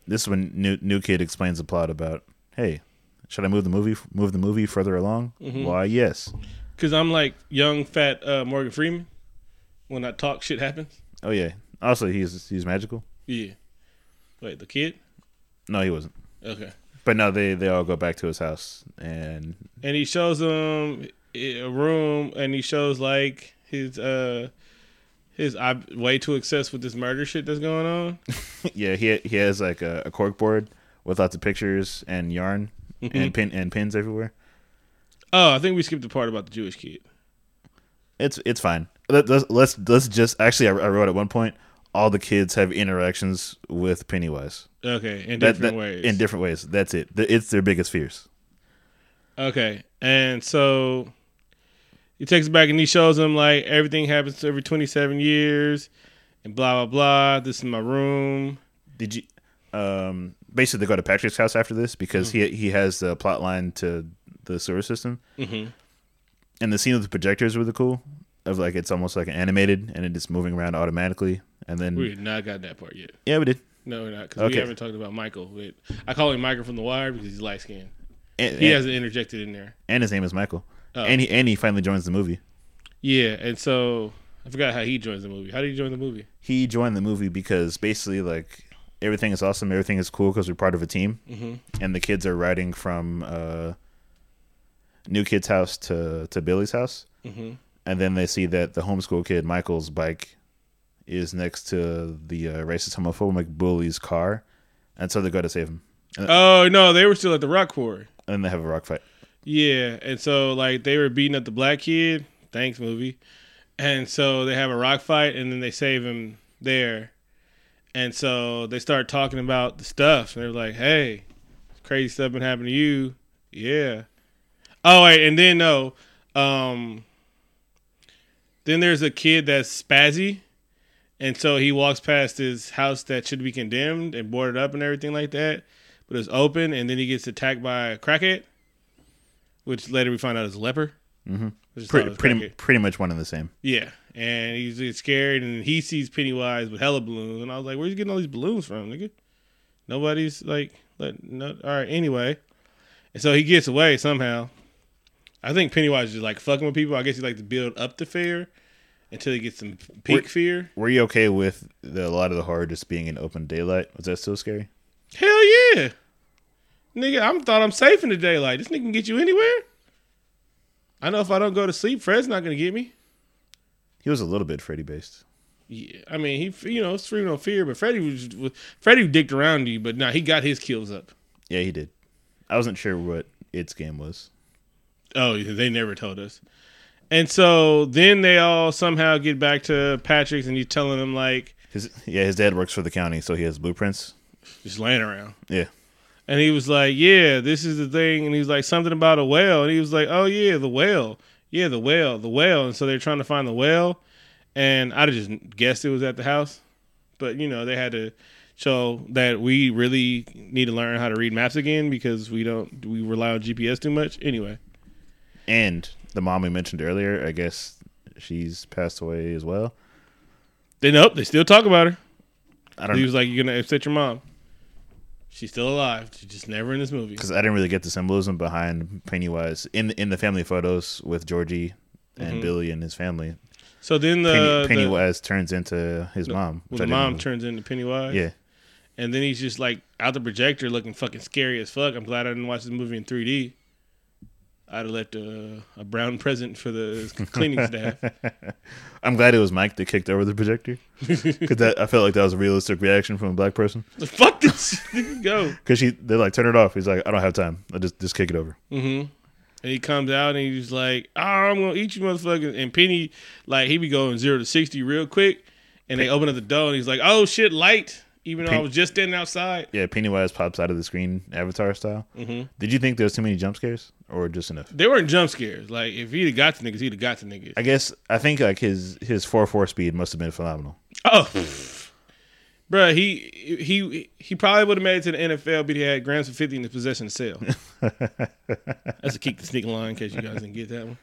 Speaker 1: this is when new new kid explains the plot about, hey, should I move the movie move the movie further along? Why, yes.
Speaker 2: Cause I'm like young fat uh, Morgan Freeman. When I talk, shit happens.
Speaker 1: Oh yeah. Also, he's he's magical.
Speaker 2: Yeah. Wait, the kid?
Speaker 1: No, he wasn't.
Speaker 2: Okay.
Speaker 1: But no, they they all go back to his house, and
Speaker 2: And he shows them a room, and he shows like his uh his uh, way too obsessed with this murder shit that's going on.
Speaker 1: yeah, he he has like a, a cork board with lots of pictures and yarn and pin and pins everywhere.
Speaker 2: Oh, I think we skipped the part about the Jewish kid.
Speaker 1: It's it's fine. Let, let's let's let's just actually I, I wrote at one point all the kids have interactions with Pennywise
Speaker 2: Okay, in different
Speaker 1: that-
Speaker 2: ways.
Speaker 1: In different ways. That's it. It's their biggest fears.
Speaker 2: Okay, and so he takes it back and he shows them like everything happens every twenty seven years, and blah blah blah. This is my room.
Speaker 1: Did you? Um, basically, they go to Patrick's house after this because he he has the plot line to the sewer system,
Speaker 2: Mhm.
Speaker 1: and the scene with the projector is really cool. Of like it's almost like an animated, and it is moving around automatically. And then
Speaker 2: We have not got that part yet.
Speaker 1: yeah, we did.
Speaker 2: No, we're not because we
Speaker 1: Okay.
Speaker 2: haven't talked about Michael. Wait, I call him Michael from The Wire because he's light skinned.
Speaker 1: And,
Speaker 2: He
Speaker 1: and,
Speaker 2: hasn't interjected in there.
Speaker 1: and his name is Michael,
Speaker 2: Oh.
Speaker 1: and he and he finally joins the movie.
Speaker 2: Yeah, and so I forgot how he joins the movie. How did he join the movie?
Speaker 1: he joined the movie because basically like everything is awesome everything is cool because we're part of a team
Speaker 2: hmm
Speaker 1: and the kids are riding from uh new kid's house to to billy's house
Speaker 2: hmm
Speaker 1: and then they see that the homeschool kid michael's bike is next to the uh, racist homophobic bully's car and so they go to save him
Speaker 2: Oh no, they were still at the rock quarry.
Speaker 1: and they have a rock fight
Speaker 2: Yeah, and so like they were beating up the black kid. Thanks, movie. And so they have a rock fight, and then they save him there. And so they start talking about the stuff, and they're like, "Hey, crazy stuff been happening to you." Yeah. Oh wait, and then no, um, then there's a kid that's spazzy, and so he walks past his house that should be condemned and boarded up and everything like that, but it's open, and then he gets attacked by a crackhead which later we find out is a leper.
Speaker 1: Mhm.
Speaker 2: I just thought it
Speaker 1: pretty pretty, pretty much one and the same
Speaker 2: Yeah, and he's he's scared, and he sees Pennywise with hella balloons, and I was like, "Where's he getting all these balloons from, nigga?" Nobody's like, let, no, all right, anyway. And so he gets away somehow. I think Pennywise is just like fucking with people. I guess he like to build up the fear until he gets some peak
Speaker 1: We're-
Speaker 2: fear.
Speaker 1: were you okay with the, a lot of the horror just being in open daylight was that still scary
Speaker 2: Hell yeah, nigga! I'm thought I'm safe in the daylight. This nigga can get you anywhere. I know if I don't go to sleep, Fred's not gonna get me.
Speaker 1: he was a little bit freddy based
Speaker 2: Yeah, I mean, he you know screaming on fear, but Freddy was, was Freddy dicked around you, but now he got his kills up.
Speaker 1: yeah he did i wasn't sure what its game was
Speaker 2: Oh, they never told us. And so then they all somehow get back to Patrick's, and he's telling them like
Speaker 1: His yeah, his dad works for the county, so he has blueprints.
Speaker 2: just laying around.
Speaker 1: Yeah,
Speaker 2: And he was like, "Yeah, this is the thing." And he was like, "Something about a whale." And he was like, "Oh yeah, the whale. Yeah, the whale, the whale, and so they're trying to find the whale, and I just guessed it was at the house, but you know they had to show that we really need to learn how to read maps again because we don't we rely on GPS too much. Anyway,
Speaker 1: And the mom we mentioned earlier, I guess she's passed away as well.
Speaker 2: they nope, they still talk about her.
Speaker 1: I don't
Speaker 2: He
Speaker 1: know
Speaker 2: was like, "You're gonna upset your mom." She's still alive. She's just never in this movie.
Speaker 1: because I didn't really get the symbolism behind Pennywise in in the family photos with Georgie and
Speaker 2: Mhm.
Speaker 1: Billy and his family.
Speaker 2: So then the,
Speaker 1: Penny,
Speaker 2: the
Speaker 1: Pennywise turns into his mom.
Speaker 2: well, the mom turns into Pennywise.
Speaker 1: Yeah,
Speaker 2: and then he's just like out the projector, looking fucking scary as fuck. I'm glad I didn't watch this movie in 3D. I'd have left a, a brown present for the cleaning staff.
Speaker 1: I'm glad it was Mike that kicked over the projector because I felt like that was a realistic reaction from a black person.
Speaker 2: The fuck this, go.
Speaker 1: Because she, they're like, turn it off. He's like, I don't have time. I just just kick it over.
Speaker 2: hmm And he comes out and he's like, "Oh, I'm gonna eat you, motherfuckers!" And Penny, like, he be going zero to sixty real quick. And they open up the door and he's like, "Oh shit, light!" Even though I was just standing outside.
Speaker 1: Yeah, Pennywise pops out of the screen, Avatar style.
Speaker 2: hmm
Speaker 1: Did you think there was too many jump scares or just enough?
Speaker 2: They weren't jump scares. Like, if he'd have got the niggas, he'd have got the niggas.
Speaker 1: I guess I think like his his four four speed must have been phenomenal.
Speaker 2: Oh, bruh, he he he probably would have made it to the NFL, but he had grams of fifty in his possession to sell. That's a kick the sneak line in case you guys didn't get that one.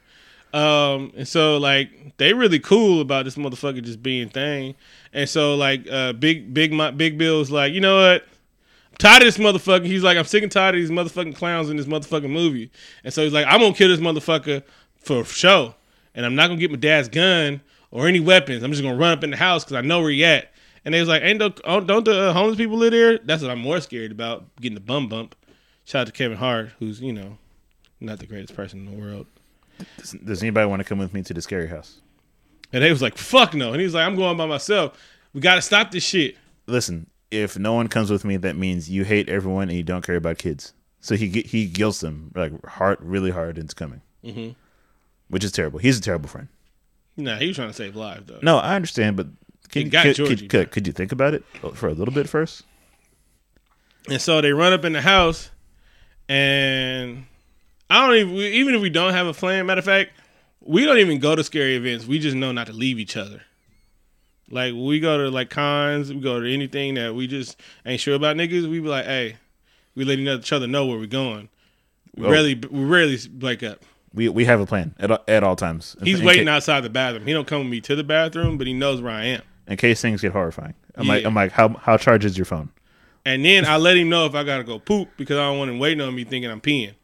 Speaker 2: Um, and so like they really cool about this motherfucker just being thing. And so like uh, big big my big Bill's like, you know what? I'm tired of this motherfucker. He's like, I'm sick and tired of these motherfucking clowns in this motherfucking movie. And so he's like, I'm gonna kill this motherfucker for show. And I'm not gonna get my dad's gun or any weapons. I'm just gonna run up in the house because I know where he at. And they was like, ain't no, oh, don't the uh, homeless people live there? That's what I'm more scared about, getting the bum bump. Shout out to Kevin Hart, who's you know not the greatest person in the world.
Speaker 1: Does, does anybody want to come with me to the scary house?
Speaker 2: And they was like, fuck no. And he was like, I'm going by myself. We got to stop this shit.
Speaker 1: Listen, if no one comes with me, that means you hate everyone and you don't care about kids. So he he guilts them like hard, really hard into coming,
Speaker 2: Mhm.
Speaker 1: which is terrible. He's a terrible friend.
Speaker 2: Nah, he was trying to save lives, though.
Speaker 1: No, I understand, but could, could,
Speaker 2: Georgie,
Speaker 1: could, could you think about it for a little bit first?
Speaker 2: And so they run up in the house, and I don't even, even if we don't have a plan, matter of fact, we don't even go to scary events. We just know not to leave each other. Like, we go to, like, cons, we go to anything that we just ain't sure about niggas, we be like, hey, we letting each other know where we're going. We
Speaker 1: Well-
Speaker 2: rarely, we rarely break up.
Speaker 1: We we have a plan at all- at all times.
Speaker 2: He's
Speaker 1: in
Speaker 2: waiting
Speaker 1: ca-
Speaker 2: outside the bathroom. He don't come with me to the bathroom, but he knows where I am.
Speaker 1: in case things get horrifying. I'm like I'm like how how charged is your phone?
Speaker 2: And then I let him know if I gotta go poop because I don't want him waiting on me thinking I'm peeing.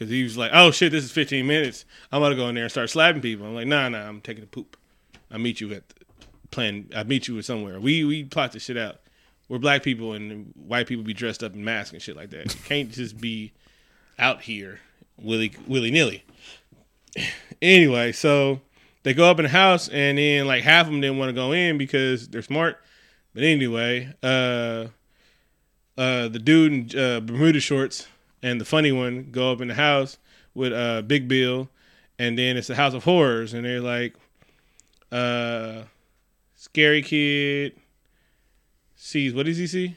Speaker 2: Cause he was like, "Oh shit, this is 15 minutes. I'm about to go in there and start slapping people." I'm like, "Nah, nah, I'm taking a poop. I meet you at the plan. I meet you somewhere. We we plot this shit out. We're black people and white people be dressed up in masks and shit like that. You can't just be out here willy willy nilly. Anyway, so they go up in the house and then like half of them didn't want to go in because they're smart. But anyway, uh, uh, the dude in uh, Bermuda shorts and the funny one go up in the house with uh, Big Bill, and then it's the House of Horrors, and they're like, uh, scary kid sees what does he see?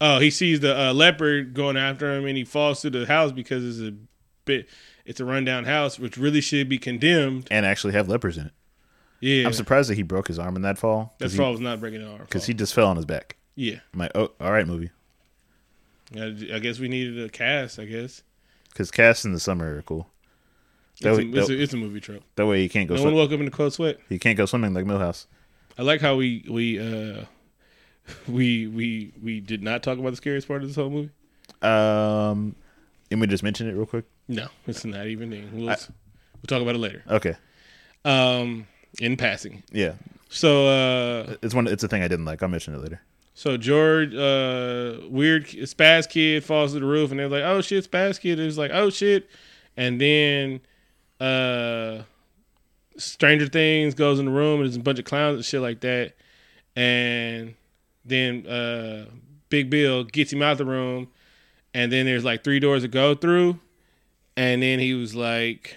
Speaker 2: Oh, he sees the uh, leopard going after him, and he falls through the house because it's a bit, it's a rundown house, which really should be condemned.
Speaker 1: And actually have lepers in it.
Speaker 2: Yeah,
Speaker 1: I'm surprised that he broke his arm in that fall.
Speaker 2: that fall was not breaking an arm.
Speaker 1: because he just fell on his back.
Speaker 2: yeah,
Speaker 1: I'm like, oh, all right, movie.
Speaker 2: I, I guess we needed a cast. I guess
Speaker 1: Because casts in the summer are cool. That
Speaker 2: it's,
Speaker 1: way,
Speaker 2: a, it's,
Speaker 1: that,
Speaker 2: a, it's a movie trope.
Speaker 1: that way you can't go.
Speaker 2: No
Speaker 1: Swim,
Speaker 2: one woke up in a cold sweat.
Speaker 1: you can't go swimming like Milhouse.
Speaker 2: I like how we we uh we we we did not talk about the scariest part of this whole movie.
Speaker 1: Um, let me just mention it real quick.
Speaker 2: No, it's not even. We'll,
Speaker 1: I-
Speaker 2: we'll talk about it later.
Speaker 1: Okay,
Speaker 2: Um, in passing.
Speaker 1: yeah,
Speaker 2: So uh,
Speaker 1: it's one. It's a thing I didn't like. I'll mention it later.
Speaker 2: So George, uh, weird spaz kid falls to the roof, and they're like, "Oh shit, spaz kid!" is like, "Oh shit," and then uh, Stranger Things goes in the room, and there's a bunch of clowns and shit like that, and then uh, Big Bill gets him out the room, and then there's like three doors to go through, and then he was like,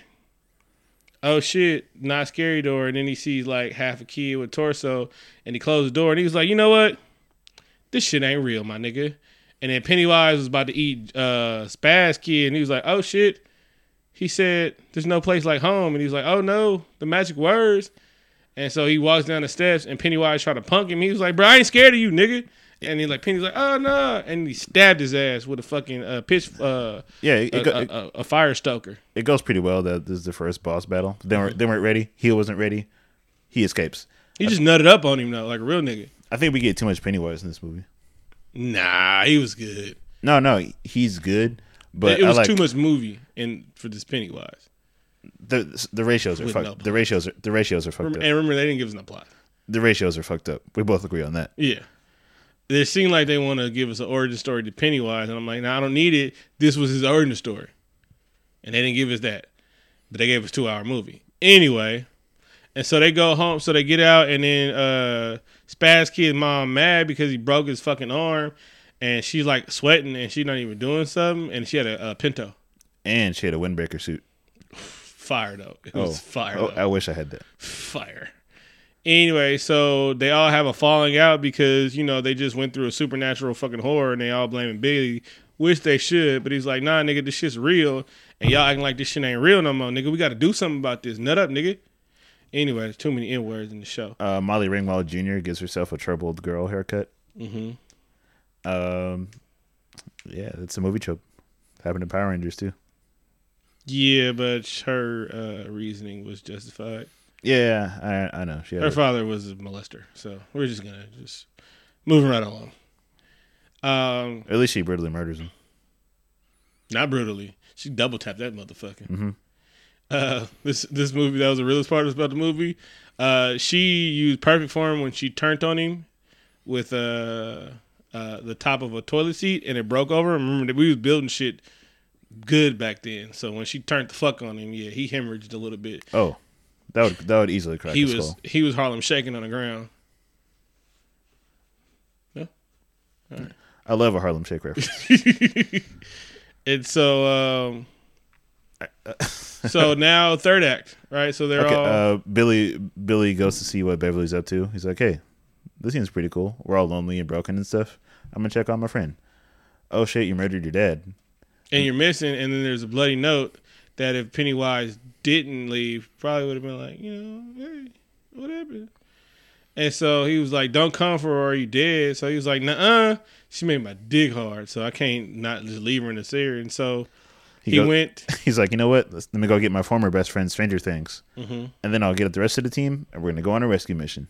Speaker 2: "Oh shit, not scary door," and then he sees like half a kid with torso, and he closed the door, and he was like, "You know what? This shit ain't real, my nigga." And then Pennywise was about to eat uh, Spaz Kid, and he was like, "Oh shit." he said, "There's no place like home," and he was like, "Oh no, the magic words." And so he walks down the steps, and Pennywise tried to punk him. He was like, "Bro, I ain't scared of you, nigga." And he like Penny's like, "Oh no!" And he stabbed his ass with a fucking uh, pitch, uh,
Speaker 1: Yeah, it,
Speaker 2: a,
Speaker 1: go, it,
Speaker 2: a, a, a fire stoker.
Speaker 1: it goes pretty well. That this is the first boss battle. They weren't they weren't ready. He wasn't ready. He escapes.
Speaker 2: He just nutted up on him though, like a real nigga.
Speaker 1: I think we get too much Pennywise in this movie.
Speaker 2: Nah, he was good.
Speaker 1: No, no, he's good, but
Speaker 2: it was
Speaker 1: like
Speaker 2: too much movie in for this Pennywise.
Speaker 1: the the ratios are fucked.
Speaker 2: no
Speaker 1: the ratios are the ratios are fucked
Speaker 2: Remember,
Speaker 1: up.
Speaker 2: and remember, they didn't give us no plot.
Speaker 1: The ratios are fucked up. We both agree on that.
Speaker 2: Yeah. It seemed like they want to give us an origin story to Pennywise, and I'm like, no, I don't need it. This was his origin story, and they didn't give us that, but they gave us two hour movie anyway. And so they go home, so they get out, and then uh Spaz Kid's mom mad because he broke his fucking arm, and she's like sweating, and she's not even doing something, and she had a, a Pinto.
Speaker 1: And she had a windbreaker suit.
Speaker 2: Fire though, it was fire.
Speaker 1: Oh.
Speaker 2: oh
Speaker 1: I wish I had that.
Speaker 2: fire. Anyway, so they all have a falling out because you know they just went through a supernatural fucking horror and they all blaming Billy, which they should. But he's like, nah, nigga, this shit's real, and y'all acting like this shit ain't real no more, nigga. We got to do something about this. Nut up, nigga. Anyway, there's too many n words in the show.
Speaker 1: Uh, Molly Ringwald Jr. gives herself a troubled girl haircut.
Speaker 2: hmm
Speaker 1: Um, yeah, it's a movie trope. Happened in Power Rangers too.
Speaker 2: Yeah, but her uh, reasoning was justified.
Speaker 1: Yeah, I I know. She
Speaker 2: Her
Speaker 1: a-
Speaker 2: father was a molester, so we're just gonna just moving right along. Um,
Speaker 1: at least she brutally murders him.
Speaker 2: Not brutally. She double tapped that motherfucker.
Speaker 1: Mhm.
Speaker 2: Uh, this this movie that was the realest part about the movie. Uh, she used perfect form when she turned on him with uh, uh, the top of a toilet seat and it broke over. Remember that we was building shit good back then. So when she turned the fuck on him, yeah, he hemorrhaged a little bit.
Speaker 1: Oh, that would that would easily crack
Speaker 2: he
Speaker 1: his
Speaker 2: was
Speaker 1: skull.
Speaker 2: he was Harlem shaking on the ground.
Speaker 1: Yeah, I love a Harlem Shake reference.
Speaker 2: And so um, so now third act, right? So they're
Speaker 1: okay,
Speaker 2: all
Speaker 1: uh, Billy Billy goes to see what Beverly's up to. He's like, "Hey, this seems pretty cool. We're all lonely and broken and stuff. I'm gonna check on my friend. Oh shit, you murdered your dad.
Speaker 2: and you're missing, and then there's a bloody note that if Pennywise didn't leave, probably would have been like, you know, hey, what happened? And so he was like, "Don't come for her, or you dead." So he was like, "Nuh-uh." She made my dick hard, so I can't not just leave her in the sewer. And so he,
Speaker 1: go-
Speaker 2: went.
Speaker 1: He's like, you know what? Let's, let me go get my former best friend, Stranger Things,
Speaker 2: Mhm.
Speaker 1: and then I'll get up the rest of the team, and we're gonna go on a rescue mission.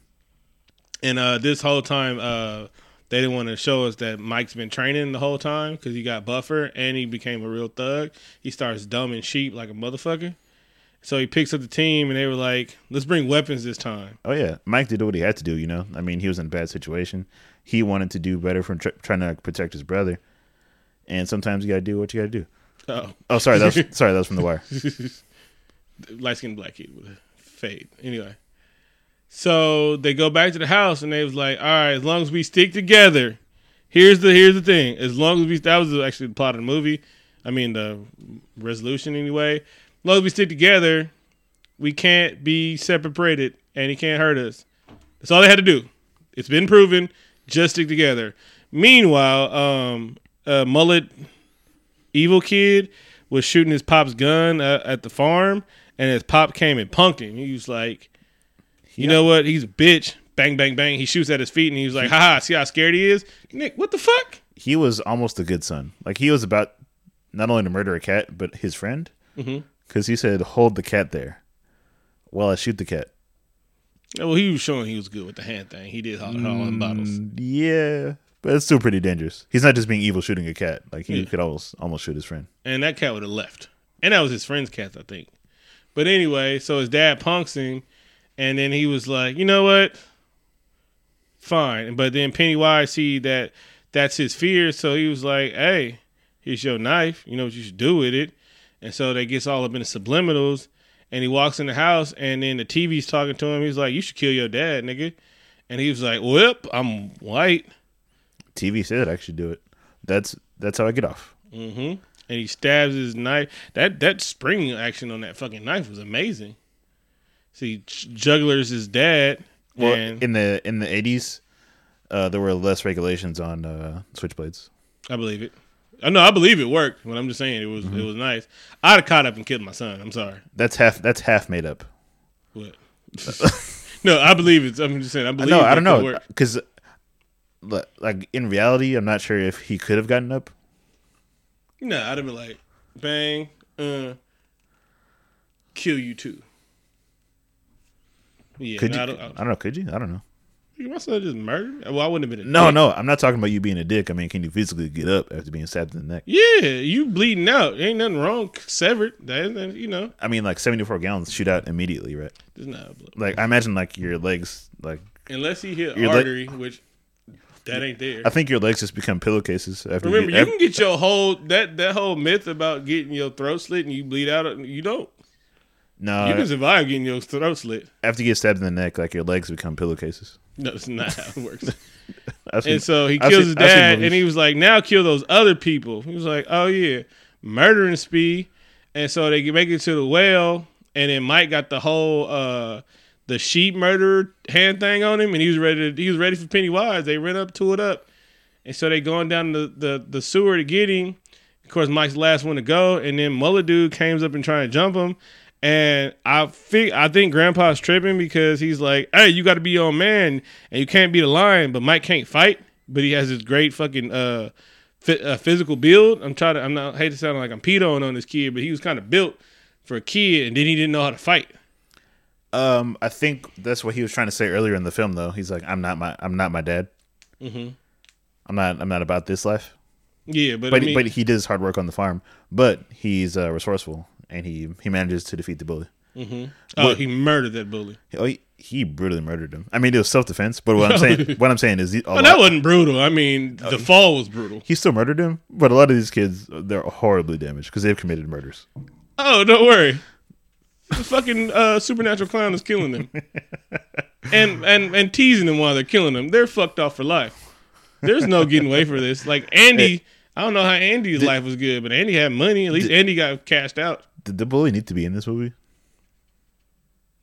Speaker 2: And uh, this whole time, uh, they didn't want to show us that Mike's been training the whole time because he got buffer and he became a real thug. He starts dumbing sheep like a motherfucker. So he picks up the team, and they were like, "Let's bring weapons this time."
Speaker 1: Oh yeah, Mike did what he had to do. You know, I mean, he was in a bad situation. He wanted to do better from tr- trying to protect his brother, and sometimes you gotta do what you gotta do.
Speaker 2: Oh,
Speaker 1: Oh, sorry, that was sorry, that was from the wire.
Speaker 2: light skinned black kid with a fade. Anyway, so they go back to the house and they was like, "All right, as long as we stick together, here's the here's the thing. As long as we that was actually the plot of the movie. I mean the resolution anyway. As long as we stick together, we can't be separated, and he can't hurt us. That's all they had to do. It's been proven. Just stick together. Meanwhile, um, uh, mullet evil kid was shooting his pop's gun uh, at the farm, and his pop came and punked him. He was like, "You know what? He's a bitch." Bang, bang, bang. He shoots at his feet, and he was like, "Haha! See how scared he is, Nick? What the fuck?"
Speaker 1: He was almost a good son. Like he was about not only to murder a cat, but his friend, because he said, "Hold the cat there, while I shoot the cat."
Speaker 2: Well, he was showing he was good with the hand thing. He did all, all in bottles.
Speaker 1: Mm, Yeah, but it's still pretty dangerous. He's not just being evil shooting a cat. Like he
Speaker 2: Yeah.
Speaker 1: could almost almost shoot his friend.
Speaker 2: and that cat would have left. And that was his friend's cat, I think. But anyway, so his dad punks him, and then he was like, you know what? Fine. But then Pennywise see that that's his fear, so he was like, hey, here's your knife. You know what you should do with it. And so they gets all up in the subliminals, and he walks in the house, and then the TV's talking to him. He's like, you should kill your dad, nigga. And he was like, whoop, I'm white.
Speaker 1: TV said I should do it. That's that's how I get off.
Speaker 2: Mm-hmm. And he stabs his knife. That that spring action on that fucking knife was amazing. See, Juggler's his dad,
Speaker 1: Well,
Speaker 2: and
Speaker 1: in the in the eighties, uh, there were less regulations on uh, switchblades.
Speaker 2: I believe it. I know I believe it worked, but I'm just saying it was it was nice. I'd have caught up and killed my son. I'm sorry.
Speaker 1: That's half. That's half made up.
Speaker 2: What? no, I believe it. I'm just saying I believe.
Speaker 1: No, I don't know because, like in reality, I'm not sure if he could have gotten up.
Speaker 2: No, I'd have been like, bang, uh, kill you too. Yeah,
Speaker 1: Could
Speaker 2: no,
Speaker 1: you?
Speaker 2: I
Speaker 1: I
Speaker 2: don't,
Speaker 1: don't, know. Could you? I don't know.
Speaker 2: my son just murdered. Well, I wouldn't have been. A
Speaker 1: No,
Speaker 2: dick.
Speaker 1: no, I'm not talking about you being a dick. I mean, can you physically get up after being stabbed in the neck?
Speaker 2: Yeah, you bleeding out. Ain't nothing wrong. Severed. That, you know,
Speaker 1: I mean, like 74 gallons shoot out immediately, right?
Speaker 2: there's not blood.
Speaker 1: Like I imagine, like your legs, like
Speaker 2: unless he hit artery, which that ain't there.
Speaker 1: I think your legs just become pillowcases after.
Speaker 2: Remember,
Speaker 1: you,
Speaker 2: you can get your whole that that whole myth about getting your throat slit and you bleed out. You don't.
Speaker 1: no,
Speaker 2: you can survive getting your throat slit.
Speaker 1: after you get stabbed in the neck, like your legs become pillowcases.
Speaker 2: No, it's not how it works.
Speaker 1: Seen-
Speaker 2: And so he kills
Speaker 1: seen-
Speaker 2: his dad, and he was like, "Now kill those other people." He was like, "Oh yeah, murdering speed." And so they make it to the well, and then Mike got the whole uh the sheep murder hand thing on him, and he was ready. To, he was ready for Pennywise. They ran up to it up, and so they going down the the, the sewer to get him. Of course, Mike's the last one to go, and then Mullah dude comes up and trying to jump him. And I think I think Grandpa's tripping because he's like, "Hey, you got to be your man, and you can't be the lion." But Mike can't fight, but he has this great fucking uh, fi- uh physical build. I'm trying to. I'm not I hate to sound like I'm pedoing on this kid, but he was kind of built for a kid, and then he didn't know how to fight.
Speaker 1: Um, I think that's what he was trying to say earlier in the film, though. He's like, "I'm not my, I'm not my dad.
Speaker 2: Mhm.
Speaker 1: I'm not, I'm not about this life."
Speaker 2: Yeah, but,
Speaker 1: But,
Speaker 2: I mean,
Speaker 1: but he does hard work on the farm. But he's uh, resourceful, and he he manages to defeat the bully.
Speaker 2: oh,
Speaker 1: what-
Speaker 2: he murdered that bully.
Speaker 1: Oh, he, he brutally murdered him. I mean, it was self defense. But what I'm saying, what I'm saying is, he,
Speaker 2: Oh,
Speaker 1: lot-
Speaker 2: that wasn't brutal. I mean, the fall was brutal.
Speaker 1: he still murdered him. But a lot of these kids, they're horribly damaged because they've committed murders.
Speaker 2: Oh, don't worry. The fucking uh, supernatural clown is killing them, and and and teasing them while they're killing them. They're fucked off for life. There's no getting away for this. Like Andy, I don't know how Andy's life was good, but Andy had money. At least Andy got cashed out.
Speaker 1: Did the bully need to be in this movie?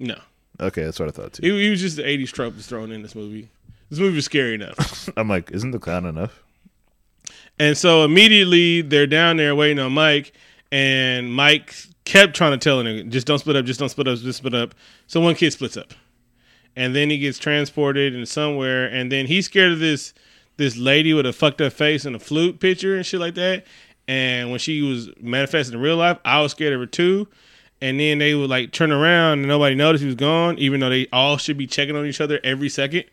Speaker 2: No,
Speaker 1: Okay, that's what I thought too.
Speaker 2: he, was just the '80s trope that's thrown in this movie. This movie was scary enough.
Speaker 1: I'm like, isn't the clown enough?
Speaker 2: And so immediately they're down there waiting on Mike, and Mike kept trying to tell him, just don't split up, just don't split up, just split up. So one kid splits up. And then he gets transported and somewhere, and then he's scared of this this lady with a fucked up face and a flute picture and shit like that. And when she was manifesting in real life, I was scared of her too. And then they would like turn around and nobody noticed he was gone, even though they all should be checking on each other every second,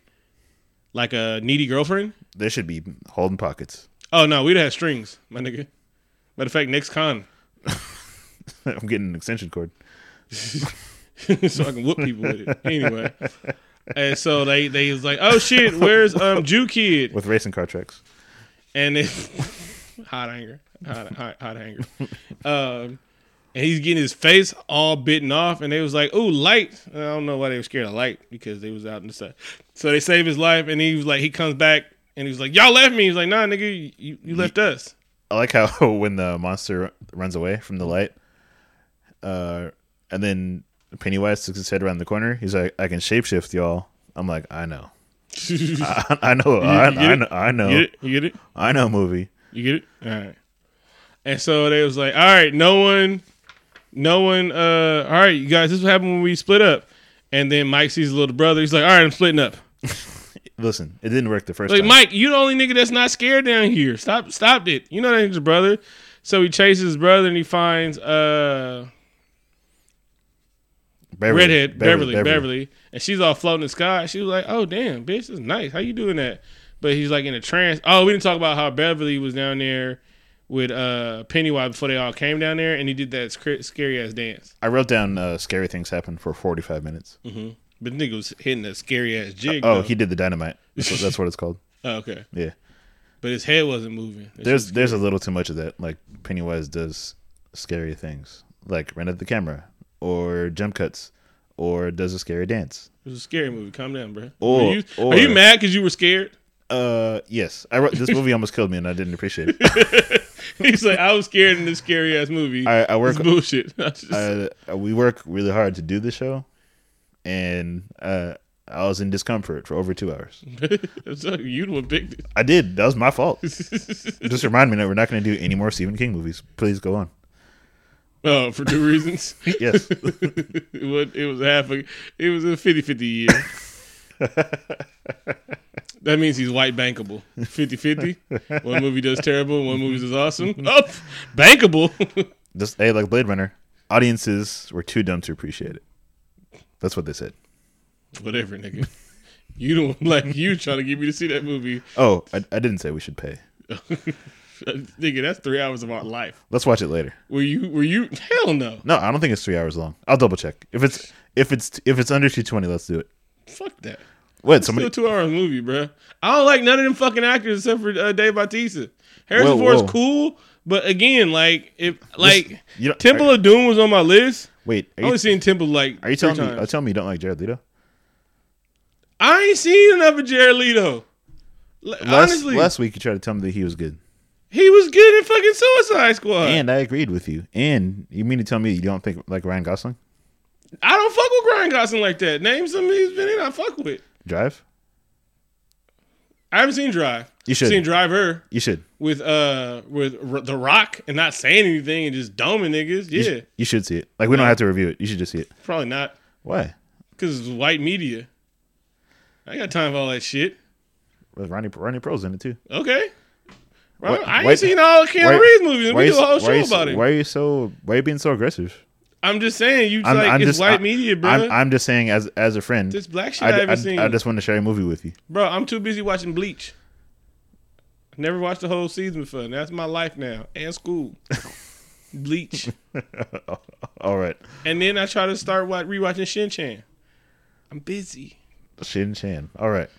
Speaker 2: like a needy girlfriend.
Speaker 1: They should be holding pockets.
Speaker 2: Oh no, we'd have strings, my nigga. Matter of fact, next con,
Speaker 1: I'm getting an extension cord.
Speaker 2: so I can whoop people with it. Anyway, and so they they was like, oh shit, where's um Jew kid?
Speaker 1: with racing car tracks.
Speaker 2: And it hot anger, hot hot, hot anger. Um, and he's getting his face all bitten off, and they was like, "Ooh, light!" I don't know why they were scared of light because they was out in the sun. So they saved his life, and he was like, he comes back, and he was like, "Y'all left me." He's like, "Nah, nigga, you, you left us."
Speaker 1: I like how when the monster runs away from the light, uh, and then Pennywise sticks his head around the corner. He's like, "I can shapeshift, y'all." I'm like, "I know, I, I know, I, I know, I know,
Speaker 2: You get it? You get it?
Speaker 1: I know." Movie.
Speaker 2: You get it? All right. And so they was like, all right, no one, no one, uh, all right, you guys, this is what happened when we split up. And then Mike sees his little brother. He's like, all right, I'm splitting up.
Speaker 1: Listen, it didn't work the first
Speaker 2: Like,
Speaker 1: time.
Speaker 2: Mike, you the only nigga that's not scared down here. Stop, stop it. You know that ain't your brother. So he chases his brother and he finds uh
Speaker 1: Beverly,
Speaker 2: redhead Beverly, Beverly, and she's all floating in the sky. She was like, "Oh damn, bitch, this is nice. How you doing that?" But he's like in a trance. Oh, we didn't talk about how Beverly was down there with uh Pennywise before they all came down there, and he did that sc- scary ass dance.
Speaker 1: I wrote down uh, scary things happen for 45 minutes.
Speaker 2: But the nigga was hitting that scary ass jig.
Speaker 1: Oh,
Speaker 2: though.
Speaker 1: he did the dynamite. That's what, that's what it's called.
Speaker 2: Oh, okay,
Speaker 1: Yeah.
Speaker 2: but his head wasn't moving. That
Speaker 1: There's there's a little too much of that. Like Pennywise does scary things, like run at the camera, or jump cuts, or does a scary dance.
Speaker 2: It was a scary movie. Calm down, bro.
Speaker 1: Or-
Speaker 2: are, you,
Speaker 1: or-
Speaker 2: are you mad because you were scared?
Speaker 1: Uh, yes, I wrote this movie almost killed me, and I didn't appreciate it.
Speaker 2: He's like, I was scared in this scary ass movie.
Speaker 1: I, I work.
Speaker 2: it's bullshit. I just-
Speaker 1: Uh, we work really hard to do the show, and uh, I was in discomfort for over two hours.
Speaker 2: so you the one picked it.
Speaker 1: I did. That was my fault. Just remind me that we're not going to do any more Stephen King movies. Please go on.
Speaker 2: Oh, for two reasons.
Speaker 1: Yes.
Speaker 2: it was it was half a it was a 50-50 year. that means he's white bankable. 50-50. One movie does terrible, one movie does awesome. Oh, bankable.
Speaker 1: Just hey, like Blade Runner, audiences were too dumb to appreciate it. That's what they said.
Speaker 2: Whatever, nigga. You don't like you trying to get me to see that movie.
Speaker 1: Oh, I, I didn't say we should pay.
Speaker 2: nigga, that's three hours of our life.
Speaker 1: Let's watch it later.
Speaker 2: Were you were you hell no.
Speaker 1: No, I don't think it's three hours long. I'll double check. If it's if it's if it's under two twenty, let's do it.
Speaker 2: Fuck that.
Speaker 1: What?
Speaker 2: Still
Speaker 1: Somebody?
Speaker 2: a two hour movie, bruh. I don't like none of them fucking actors except for uh, Dave Bautista. Harrison
Speaker 1: Whoa,
Speaker 2: Ford's
Speaker 1: whoa.
Speaker 2: cool, but again, like if like
Speaker 1: you
Speaker 2: Temple
Speaker 1: are-
Speaker 2: of Doom was on my list.
Speaker 1: Wait,
Speaker 2: I
Speaker 1: are
Speaker 2: only
Speaker 1: you,
Speaker 2: seen Temple like
Speaker 1: are you
Speaker 2: three
Speaker 1: telling me?
Speaker 2: times.
Speaker 1: Are you telling me you don't like Jared Leto?
Speaker 2: I ain't seen enough of Jared Leto.
Speaker 1: Last,
Speaker 2: Honestly,
Speaker 1: last week you tried to tell me that he was good,
Speaker 2: he was good in fucking Suicide Squad.
Speaker 1: and I agreed with you. And you mean to tell me you don't think like Ryan Gosling?
Speaker 2: I don't fuck with Ryan Gosling like that. Name some he's been in. I fuck with.
Speaker 1: Drive?
Speaker 2: I haven't seen Drive.
Speaker 1: You should.
Speaker 2: have Seen Driver
Speaker 1: You should.
Speaker 2: with uh with R- The Rock and not saying anything and just doming niggas.
Speaker 1: You,
Speaker 2: Yeah,
Speaker 1: sh- you should see it. Like we don't have to review it. You should just see it.
Speaker 2: probably not
Speaker 1: Why?
Speaker 2: because it's white media. I got time for all that shit.
Speaker 1: With Ronnie Ronnie Pro's in it too.
Speaker 2: Okay.
Speaker 1: What-
Speaker 2: I ain't
Speaker 1: why-
Speaker 2: seen all Keanu
Speaker 1: why-
Speaker 2: Reeves movies. We
Speaker 1: you
Speaker 2: do a whole
Speaker 1: why
Speaker 2: show about it.
Speaker 1: Why are you so? Why are you being so aggressive?
Speaker 2: I'm just saying, you
Speaker 1: I'm,
Speaker 2: like
Speaker 1: I'm
Speaker 2: it's
Speaker 1: just
Speaker 2: white
Speaker 1: I-
Speaker 2: media, bro.
Speaker 1: I'm, I'm just saying as as a friend.
Speaker 2: this black shit
Speaker 1: I,
Speaker 2: I,
Speaker 1: I,
Speaker 2: seen,
Speaker 1: I just want to share a movie with you.
Speaker 2: bro. I'm too busy watching Bleach. Never watched the whole season before. That's my life now and school. Bleach,
Speaker 1: All right,
Speaker 2: and then I try to start wa- rewatching Shin Chan. I'm busy.
Speaker 1: Shin Chan. All right.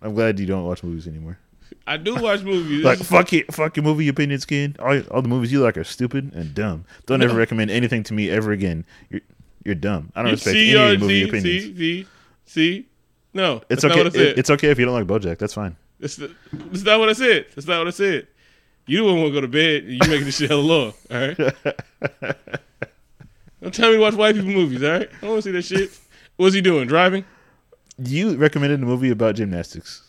Speaker 1: I'm glad you don't watch movies anymore.
Speaker 2: I do watch movies.
Speaker 1: Like fuck it, fuck your movie opinions, kid. All, all the movies you like are stupid and dumb. Don't ever recommend anything to me ever again. You're you're dumb. I don't respect
Speaker 2: see,
Speaker 1: any movie
Speaker 2: see,
Speaker 1: opinions.
Speaker 2: see, see, see. No,
Speaker 1: It's okay.
Speaker 2: what I said.
Speaker 1: it- it's okay if you don't like BoJack. That's fine.
Speaker 2: The, that's not what I said. That's not what I said. You don't want to go to bed. You making this shit hella long. All right. Don't tell me to watch white people movies. All right. I don't want to see that shit. What's he doing? Driving?
Speaker 1: You recommended a movie about gymnastics.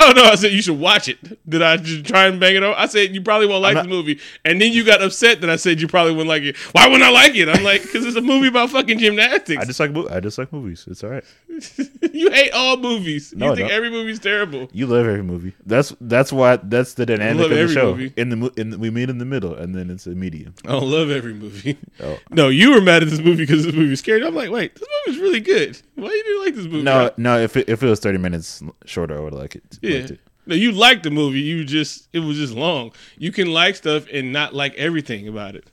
Speaker 2: Oh no! I said you should watch it. Did I just try and bang it over? I said you probably won't like
Speaker 1: I'm
Speaker 2: the movie, and then you got upset that I said you probably wouldn't like it. Why wouldn't I like it? I'm like, because it's a movie about fucking gymnastics.
Speaker 1: I just like mo- I just like movies. It's all right.
Speaker 2: you hate all movies.
Speaker 1: No, I
Speaker 2: you think
Speaker 1: don't.
Speaker 2: every movie's terrible.
Speaker 1: You love every movie. That's that's why that's the dynamic of the
Speaker 2: every
Speaker 1: show.
Speaker 2: movie.
Speaker 1: In the mo- in the, we meet in the middle, and then it's a medium.
Speaker 2: I don't love every movie.
Speaker 1: Oh.
Speaker 2: No, you were mad at this movie because this movie scared you. I'm like, wait, this movie's really good. Why do you do like this movie?
Speaker 1: No, no. If it, if it was thirty minutes shorter, I would like it.
Speaker 2: Yeah.
Speaker 1: liked it.
Speaker 2: No, you liked the movie. You just it was just long. You can like stuff and not like everything about it.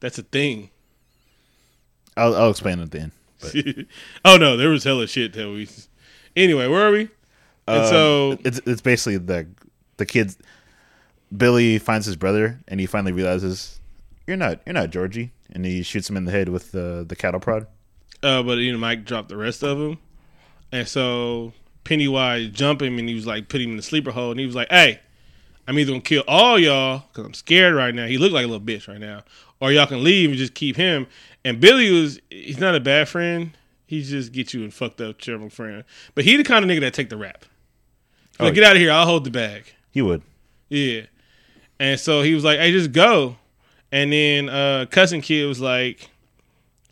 Speaker 2: That's a thing.
Speaker 1: I'll I'll explain at the end. But,
Speaker 2: oh no, there was hella shit that we. Anyway, where are we? And
Speaker 1: um,
Speaker 2: so
Speaker 1: it's it's basically the the kids. Billy finds his brother, and he finally realizes you're not you're not Georgie, and he shoots him in the head with the the cattle prod.
Speaker 2: Uh, but you know, Mike dropped the rest of them, and so Pennywise jump him, and he was like, put him in the sleeper hole, and he was like, "Hey, I'm either gonna kill all y'all because I'm scared right now. He looked like a little bitch right now, or y'all can leave and just keep him." And Billy was, he's not a bad friend. He just get you and fucked up terrible friend, but he the kind of nigga that take the rap.
Speaker 1: Oh,
Speaker 2: Like, get out of here! I'll hold the bag.
Speaker 1: He would.
Speaker 2: Yeah. And so he was like, hey, just go. And then uh cousin kid was like,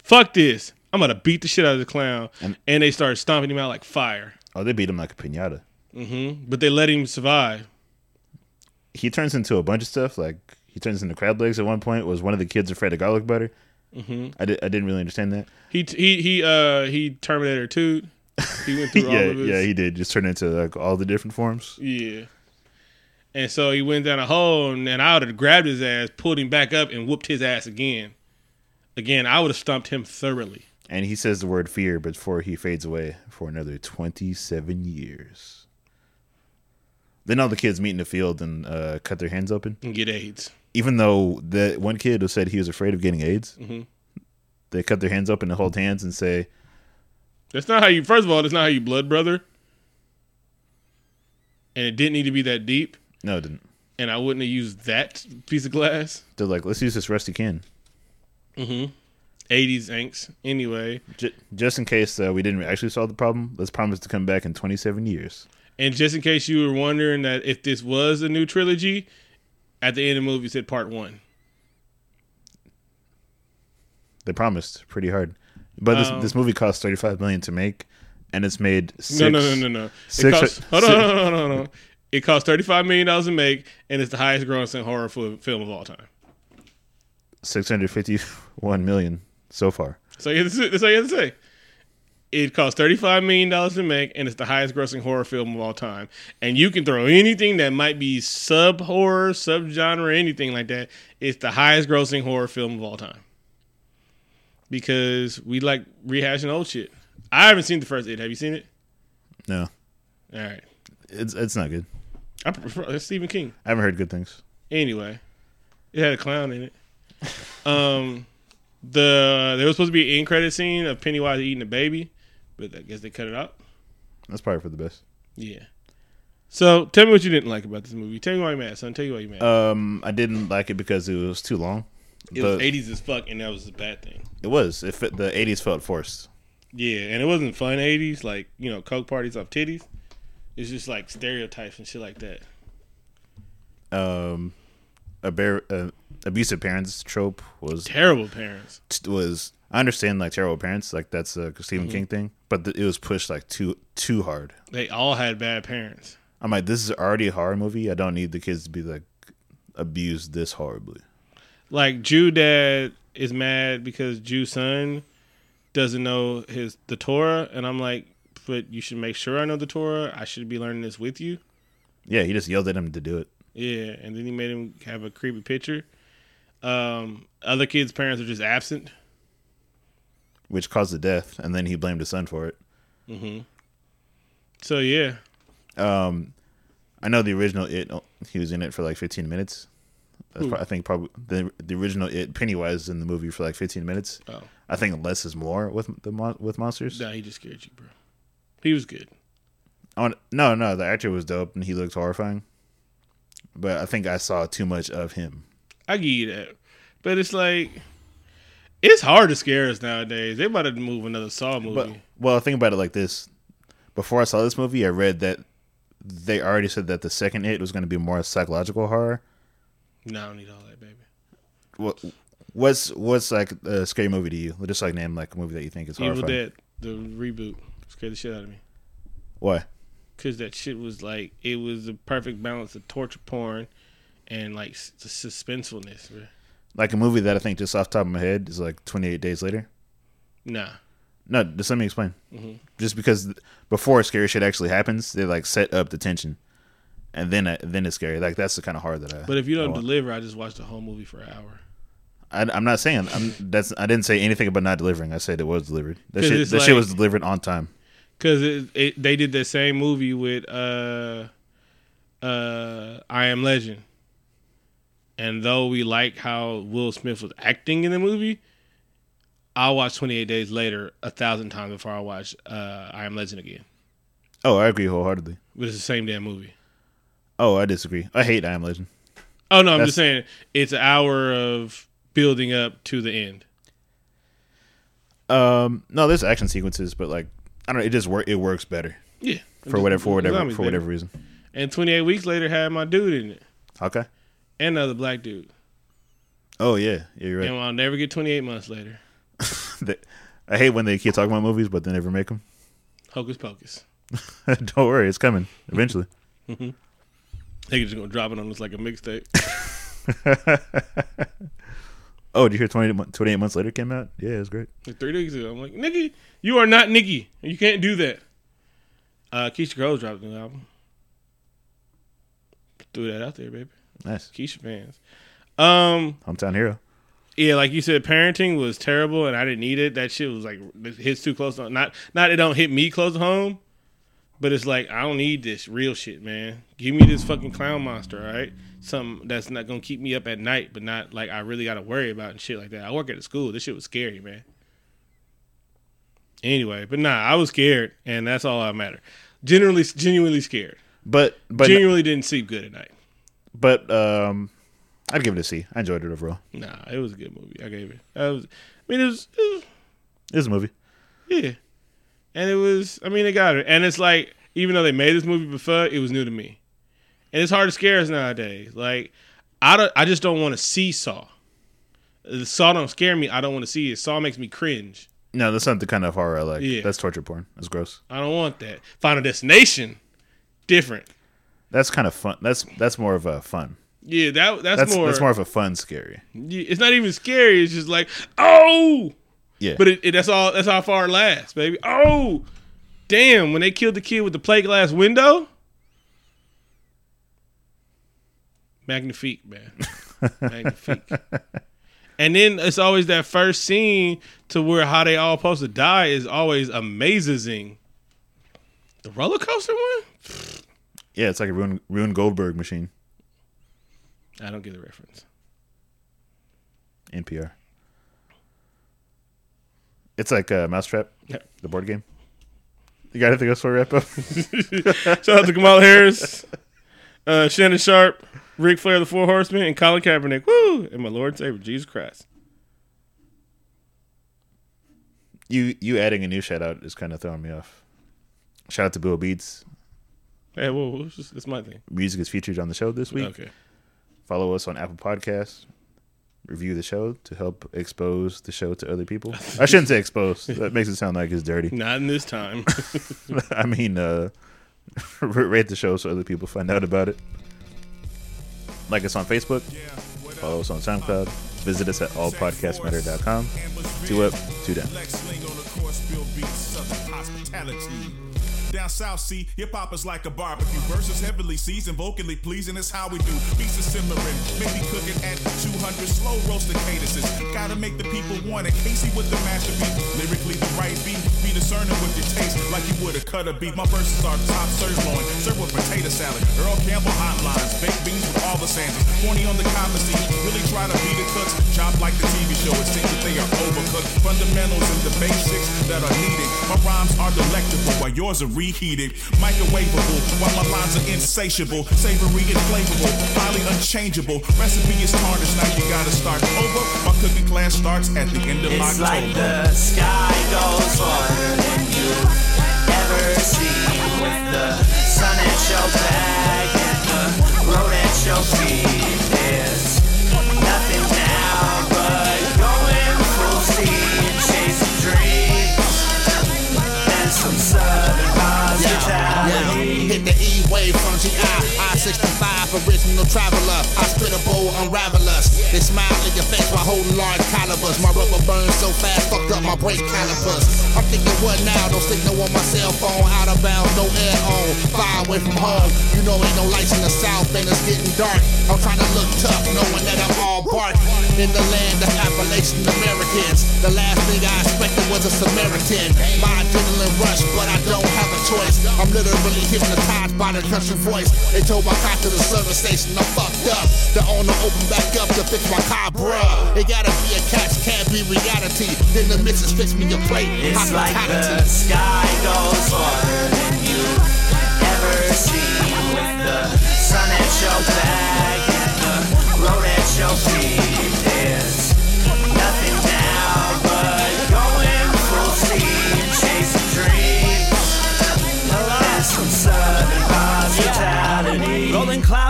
Speaker 2: fuck this. I'm gonna beat the shit out of the clown.
Speaker 1: And-
Speaker 2: And, they started stomping him out like fire.
Speaker 1: Oh, they beat him like a pinata.
Speaker 2: hmm But they let him survive.
Speaker 1: He turns into a bunch of stuff. Like he turns into crab legs at one point. Was one of the kids afraid of garlic butter?
Speaker 2: hmm
Speaker 1: I did. I didn't really understand that.
Speaker 2: He he he uh he Terminator 2. He went through
Speaker 1: yeah,
Speaker 2: all of his
Speaker 1: yeah, he did. Just turn into like all the different forms.
Speaker 2: Yeah. And so he went down a hole, and then I would have grabbed his ass, pulled him back up, and whooped his ass again. Again, I would have stumped him thoroughly.
Speaker 1: And he says the word fear before he fades away for another 27 years. Then all the kids meet in the field and uh, cut their hands open.
Speaker 2: And get AIDS.
Speaker 1: Even though the one kid who said he was afraid of getting AIDS,
Speaker 2: Mhm.
Speaker 1: they cut their hands open and hold hands and say,
Speaker 2: That's not how you. First of all, that's not how you blood brother. And it didn't need to be that deep.
Speaker 1: "No, it didn't."
Speaker 2: And I wouldn't have used that piece of glass.
Speaker 1: They're like, "Let's use this rusty can."
Speaker 2: Mm-hmm. 80s angst. Anyway,
Speaker 1: J- just in case uh, we didn't actually solve the problem, let's promise to come back in 27 years.
Speaker 2: and just in case you were wondering that if this was a new trilogy, at the end of the movie it said part one.
Speaker 1: They promised pretty hard, but this
Speaker 2: Um,
Speaker 1: this movie cost 35 million to make, and it's made six,
Speaker 2: No, no, no, no, no. It
Speaker 1: six-
Speaker 2: cost, hold on, hold on, hold on, hold on. It cost thirty-five million dollars to make, and it's the highest grossing horror film of all time.
Speaker 1: 651 million so far.
Speaker 2: So you have to- that's all you have to say. It cost thirty-five million dollars to make, and it's the highest grossing horror film of all time. And you can throw anything that might be sub horror, sub genre, anything like that. It's the highest grossing horror film of all time. Because we like rehashing old shit. I haven't seen the first It. Have you seen it?
Speaker 1: No,
Speaker 2: All right.
Speaker 1: it's it's not good.
Speaker 2: I prefer it's Stephen King.
Speaker 1: I haven't heard good things.
Speaker 2: Anyway, it had a clown in it. Um, the there was supposed to be an end credit scene of Pennywise eating a baby, but I guess they cut it out.
Speaker 1: That's probably for the best.
Speaker 2: Yeah. So tell me what you didn't like about this movie. Tell me why you're mad, son. Tell you why you're mad.
Speaker 1: Um, I didn't like it because it was too long.
Speaker 2: it was 80s as fuck, and that was a bad thing.
Speaker 1: It was. It fit, the 80s felt forced.
Speaker 2: Yeah, and it wasn't fun 80s, like, you know, Coke parties off titties. It's just like stereotypes and shit like that.
Speaker 1: Um, a bear, uh, abusive parents trope was
Speaker 2: Terrible parents.
Speaker 1: was. I understand like terrible parents, like that's a Stephen
Speaker 2: Mm-hmm.
Speaker 1: King thing, but th- it was pushed like too too hard.
Speaker 2: They all had bad parents.
Speaker 1: I'm like, this is already a horror movie. I don't need the kids to be like abused this horribly.
Speaker 2: like Jew dad is mad because Jew son doesn't know his the Torah, and I'm like, but you should make sure I know the Torah. I should be learning this with you.
Speaker 1: Yeah, he just yelled at him to do it.
Speaker 2: Yeah, and then he made him have a creepy picture. Um, other kids' parents are just absent.
Speaker 1: which caused the death, and then he blamed his son for it.
Speaker 2: So yeah,
Speaker 1: Um, I know the original it. He was in it for like 15 minutes. That's pro- I think probably the the original it Pennywise is in the movie for like 15 minutes.
Speaker 2: oh
Speaker 1: I think less is more with the mon- with monsters.
Speaker 2: nah, he just scared you, bro. He was good.
Speaker 1: Want, no, no, the actor was dope and he looked horrifying. But I think I saw too much of him.
Speaker 2: I give you that, but it's like it's hard to scare us nowadays. They about to move another Saw movie.
Speaker 1: But well, think about it like this: before I saw this movie, I read that they already said that the second it was going to be more psychological horror.
Speaker 2: no, I don't need all that, baby.
Speaker 1: What what's what's like a scary movie to you? Just like name like a movie that you think is
Speaker 2: Evil
Speaker 1: horrifying.
Speaker 2: Dead, the reboot, scared the shit out of me.
Speaker 1: Why?
Speaker 2: Cause that shit was like it was the perfect balance of torture porn and like the suspensefulness. bro.
Speaker 1: Like a movie that I think just off the top of my head is like 28 Days Later.
Speaker 2: Nah,
Speaker 1: No, just let me explain.
Speaker 2: Mhm.
Speaker 1: Just because before scary shit actually happens, they like set up the tension, and then uh, then it's scary. Like that's the kind of horror that I.
Speaker 2: but if you don't
Speaker 1: want.
Speaker 2: deliver, I just watched the whole movie for an hour.
Speaker 1: I, I'm not saying I'm that's I didn't say anything about not delivering. I said it was delivered. That shit that shit was delivered on time.
Speaker 2: Cause it, it they did the same movie with uh uh I Am Legend, and though we like how Will Smith was acting in the movie, I'll watch Twenty Eight Days Later a thousand times before I watch uh I Am Legend again.
Speaker 1: Oh, I agree wholeheartedly.
Speaker 2: But it's the same damn movie.
Speaker 1: Oh, I disagree. I hate I Am Legend.
Speaker 2: Oh no, I'm
Speaker 1: That's-
Speaker 2: just saying it's an hour of building up to the end.
Speaker 1: Um, no, there's action sequences, but like I don't know, it just work. It works better.
Speaker 2: Yeah,
Speaker 1: for whatever for whatever for whatever reason.
Speaker 2: And 28 weeks later had my dude in it
Speaker 1: Okay.
Speaker 2: And another black dude.
Speaker 1: Oh yeah, yeah, you're right.
Speaker 2: And I'll never get 28 months later.
Speaker 1: I hate when they keep talking about movies, but they never make them.
Speaker 2: Hocus pocus.
Speaker 1: don't worry, it's coming eventually.
Speaker 2: They're just gonna drop it on us like a mixtape.
Speaker 1: oh, did you hear 20, 28 months later came out? Yeah, it was great.
Speaker 2: Like three days ago, I'm like, Nikki, you are not Nikki. You can't do that. Uh, Keyshia Cole's dropped a new album. Threw that out there, baby.
Speaker 1: Nice.
Speaker 2: Keyshia fans. Um,
Speaker 1: Hometown hero.
Speaker 2: yeah, like you said, parenting was terrible, and I didn't need it. That shit was like it hits too close. To, not not it don't hit me close to home, but it's like I don't need this real shit, man. Give me this fucking clown monster, all right? Something that's not gonna keep me up at night, but not like I really got to worry about and shit like that. I work at a school. This shit was scary, man. Anyway, but nah, I was scared, and that's all that matter. Generally, genuinely scared.
Speaker 1: But but
Speaker 2: genuinely didn't sleep good at night.
Speaker 1: But um, I'd give it a C. I enjoyed it overall.
Speaker 2: Nah, it was a good movie. I gave it. I was. I mean, it was. It was
Speaker 1: It was a movie.
Speaker 2: yeah, and it was. I mean, it got it. And it's like, even though they made this movie before, it was new to me. And it's hard to scare us nowadays. Like, I don't. I just don't want to see Saw. The Saw don't scare me. I don't want to see it. Saw makes me cringe.
Speaker 1: No, that's not the kind of horror I like.
Speaker 2: Yeah.
Speaker 1: That's torture porn. That's gross.
Speaker 2: I don't want that. Final Destination, different.
Speaker 1: That's kind of fun. That's that's more of a fun.
Speaker 2: Yeah, that that's,
Speaker 1: That's
Speaker 2: more.
Speaker 1: that's more of a fun scary.
Speaker 2: Yeah, It's not even scary. It's just like, oh,
Speaker 1: Yeah.
Speaker 2: but it, it, that's all. That's how far it lasts, baby. Oh, damn! When they killed the kid with the plate glass window, magnifique, man, magnifique. and then it's always that first scene to where how they all supposed to die is always amazing. The roller coaster one,
Speaker 1: yeah, it's like a Rube, Rube Goldberg machine.
Speaker 2: I don't get the reference.
Speaker 1: NPR. It's like uh, Mousetrap,
Speaker 2: Yeah.
Speaker 1: the board game. You got anything else for a wrap up?
Speaker 2: Shout out to Kamala Harris, uh, Shannon Sharpe, Ric Flair, the Four Horsemen, and Colin Kaepernick. Woo! And my Lord and Savior, Jesus Christ.
Speaker 1: you you adding a new shout out is kind of throwing me off. Shout out to Bill Beats.
Speaker 2: Hey, whoa, whoa, it's just- that's my thing.
Speaker 1: Music is featured on the show this week.
Speaker 2: Okay.
Speaker 1: Follow us on Apple Podcasts. Review the show to help expose the show to other people. I shouldn't say expose. That makes it sound like it's dirty.
Speaker 2: Not in this time.
Speaker 1: I mean, uh, rate the show so other people find out about it. Like us on Facebook. Follow us on SoundCloud. Visit us at allpodcastmatter.com. Two up, two down.
Speaker 3: Down south, see, hip hop is like a barbecue. Verses heavily seasoned, vocally pleasing is how we do. Beats are simmering, maybe cooking at 200 slow roasted cadences. Gotta make the people want it. Casey with the masterpiece, lyrically the right beat. Be discerning with your taste, like you would a cut a beat. My verses are top sirloin, served with potato salad. Earl Campbell hotlines, baked beans with all the Sanders. Corny on the common scene, really try to be the cooks. Chop like the TV show, it seems that they are overcooked. Fundamentals and the basics that are needed. My rhymes are delectable, while yours are reheated. Microwavable, while my lines are insatiable. Savory and flavorful, highly unchangeable. Recipe is tarnished, now you gotta start over. My cooking class starts at the end of
Speaker 4: It's
Speaker 3: October.
Speaker 4: like the sky goes farther than you ever see. With the sun at your back and the road at your feet.
Speaker 5: Hit the E-wave from GI, I-65, original traveler. I spit a bowl, unravel us. They smile in your face while holding large calibers. My rubber burns so fast, fucked up my brake calipers. I'm thinking, what now? Don't signal on my cell phone. Out of bounds, no air on. Far away from home. You know, ain't no lights in the south, and it's getting dark. I'm trying to look tough, knowing that I'm all bark. In the land of Appalachian Americans. The last thing I expected was a Samaritan. My adrenaline rush, but I don't have a choice. I'm literally hypnotized by the country voice. They told my car to the service station, I'm fucked up. The owner opened back up to fix my car, bruh. It gotta be a catch, can't be reality. Then the missus fix me a plate.
Speaker 4: It's like the sky goes farther than you ever see. With the sun at your back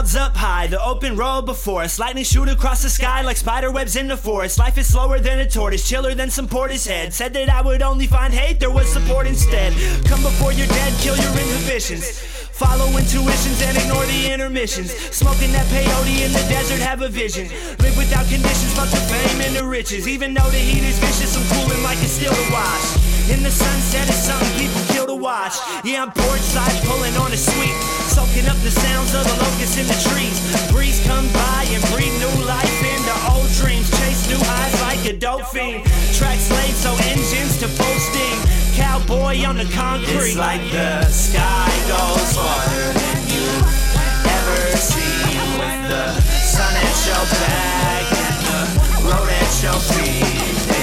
Speaker 4: clouds up high, the open road before us. Lightning shoot across the sky like spider webs in the forest. Life is slower than a tortoise, chiller than some Portishead. Said that I would only find hate, there was support instead. Come before you're dead, kill your inhibitions. Follow intuitions and ignore the intermissions. Smoking that peyote in the desert, have a vision. Live without conditions, fuck the fame and the riches. Even though the heat is vicious, I'm cooling like it's still to watch. In the sunset, it's something people kill to watch. Yeah, I'm porch side pulling on a sweep. Soaking up the sounds of the locusts in the trees. Breeze come by and breathe new life into old dreams. Chase new highs like a dope fiend. Tracks laid so engines to full steam. Cowboy on the concrete. It's like the sky goes farther than you ever see. With the sun at your back and the road at your feet.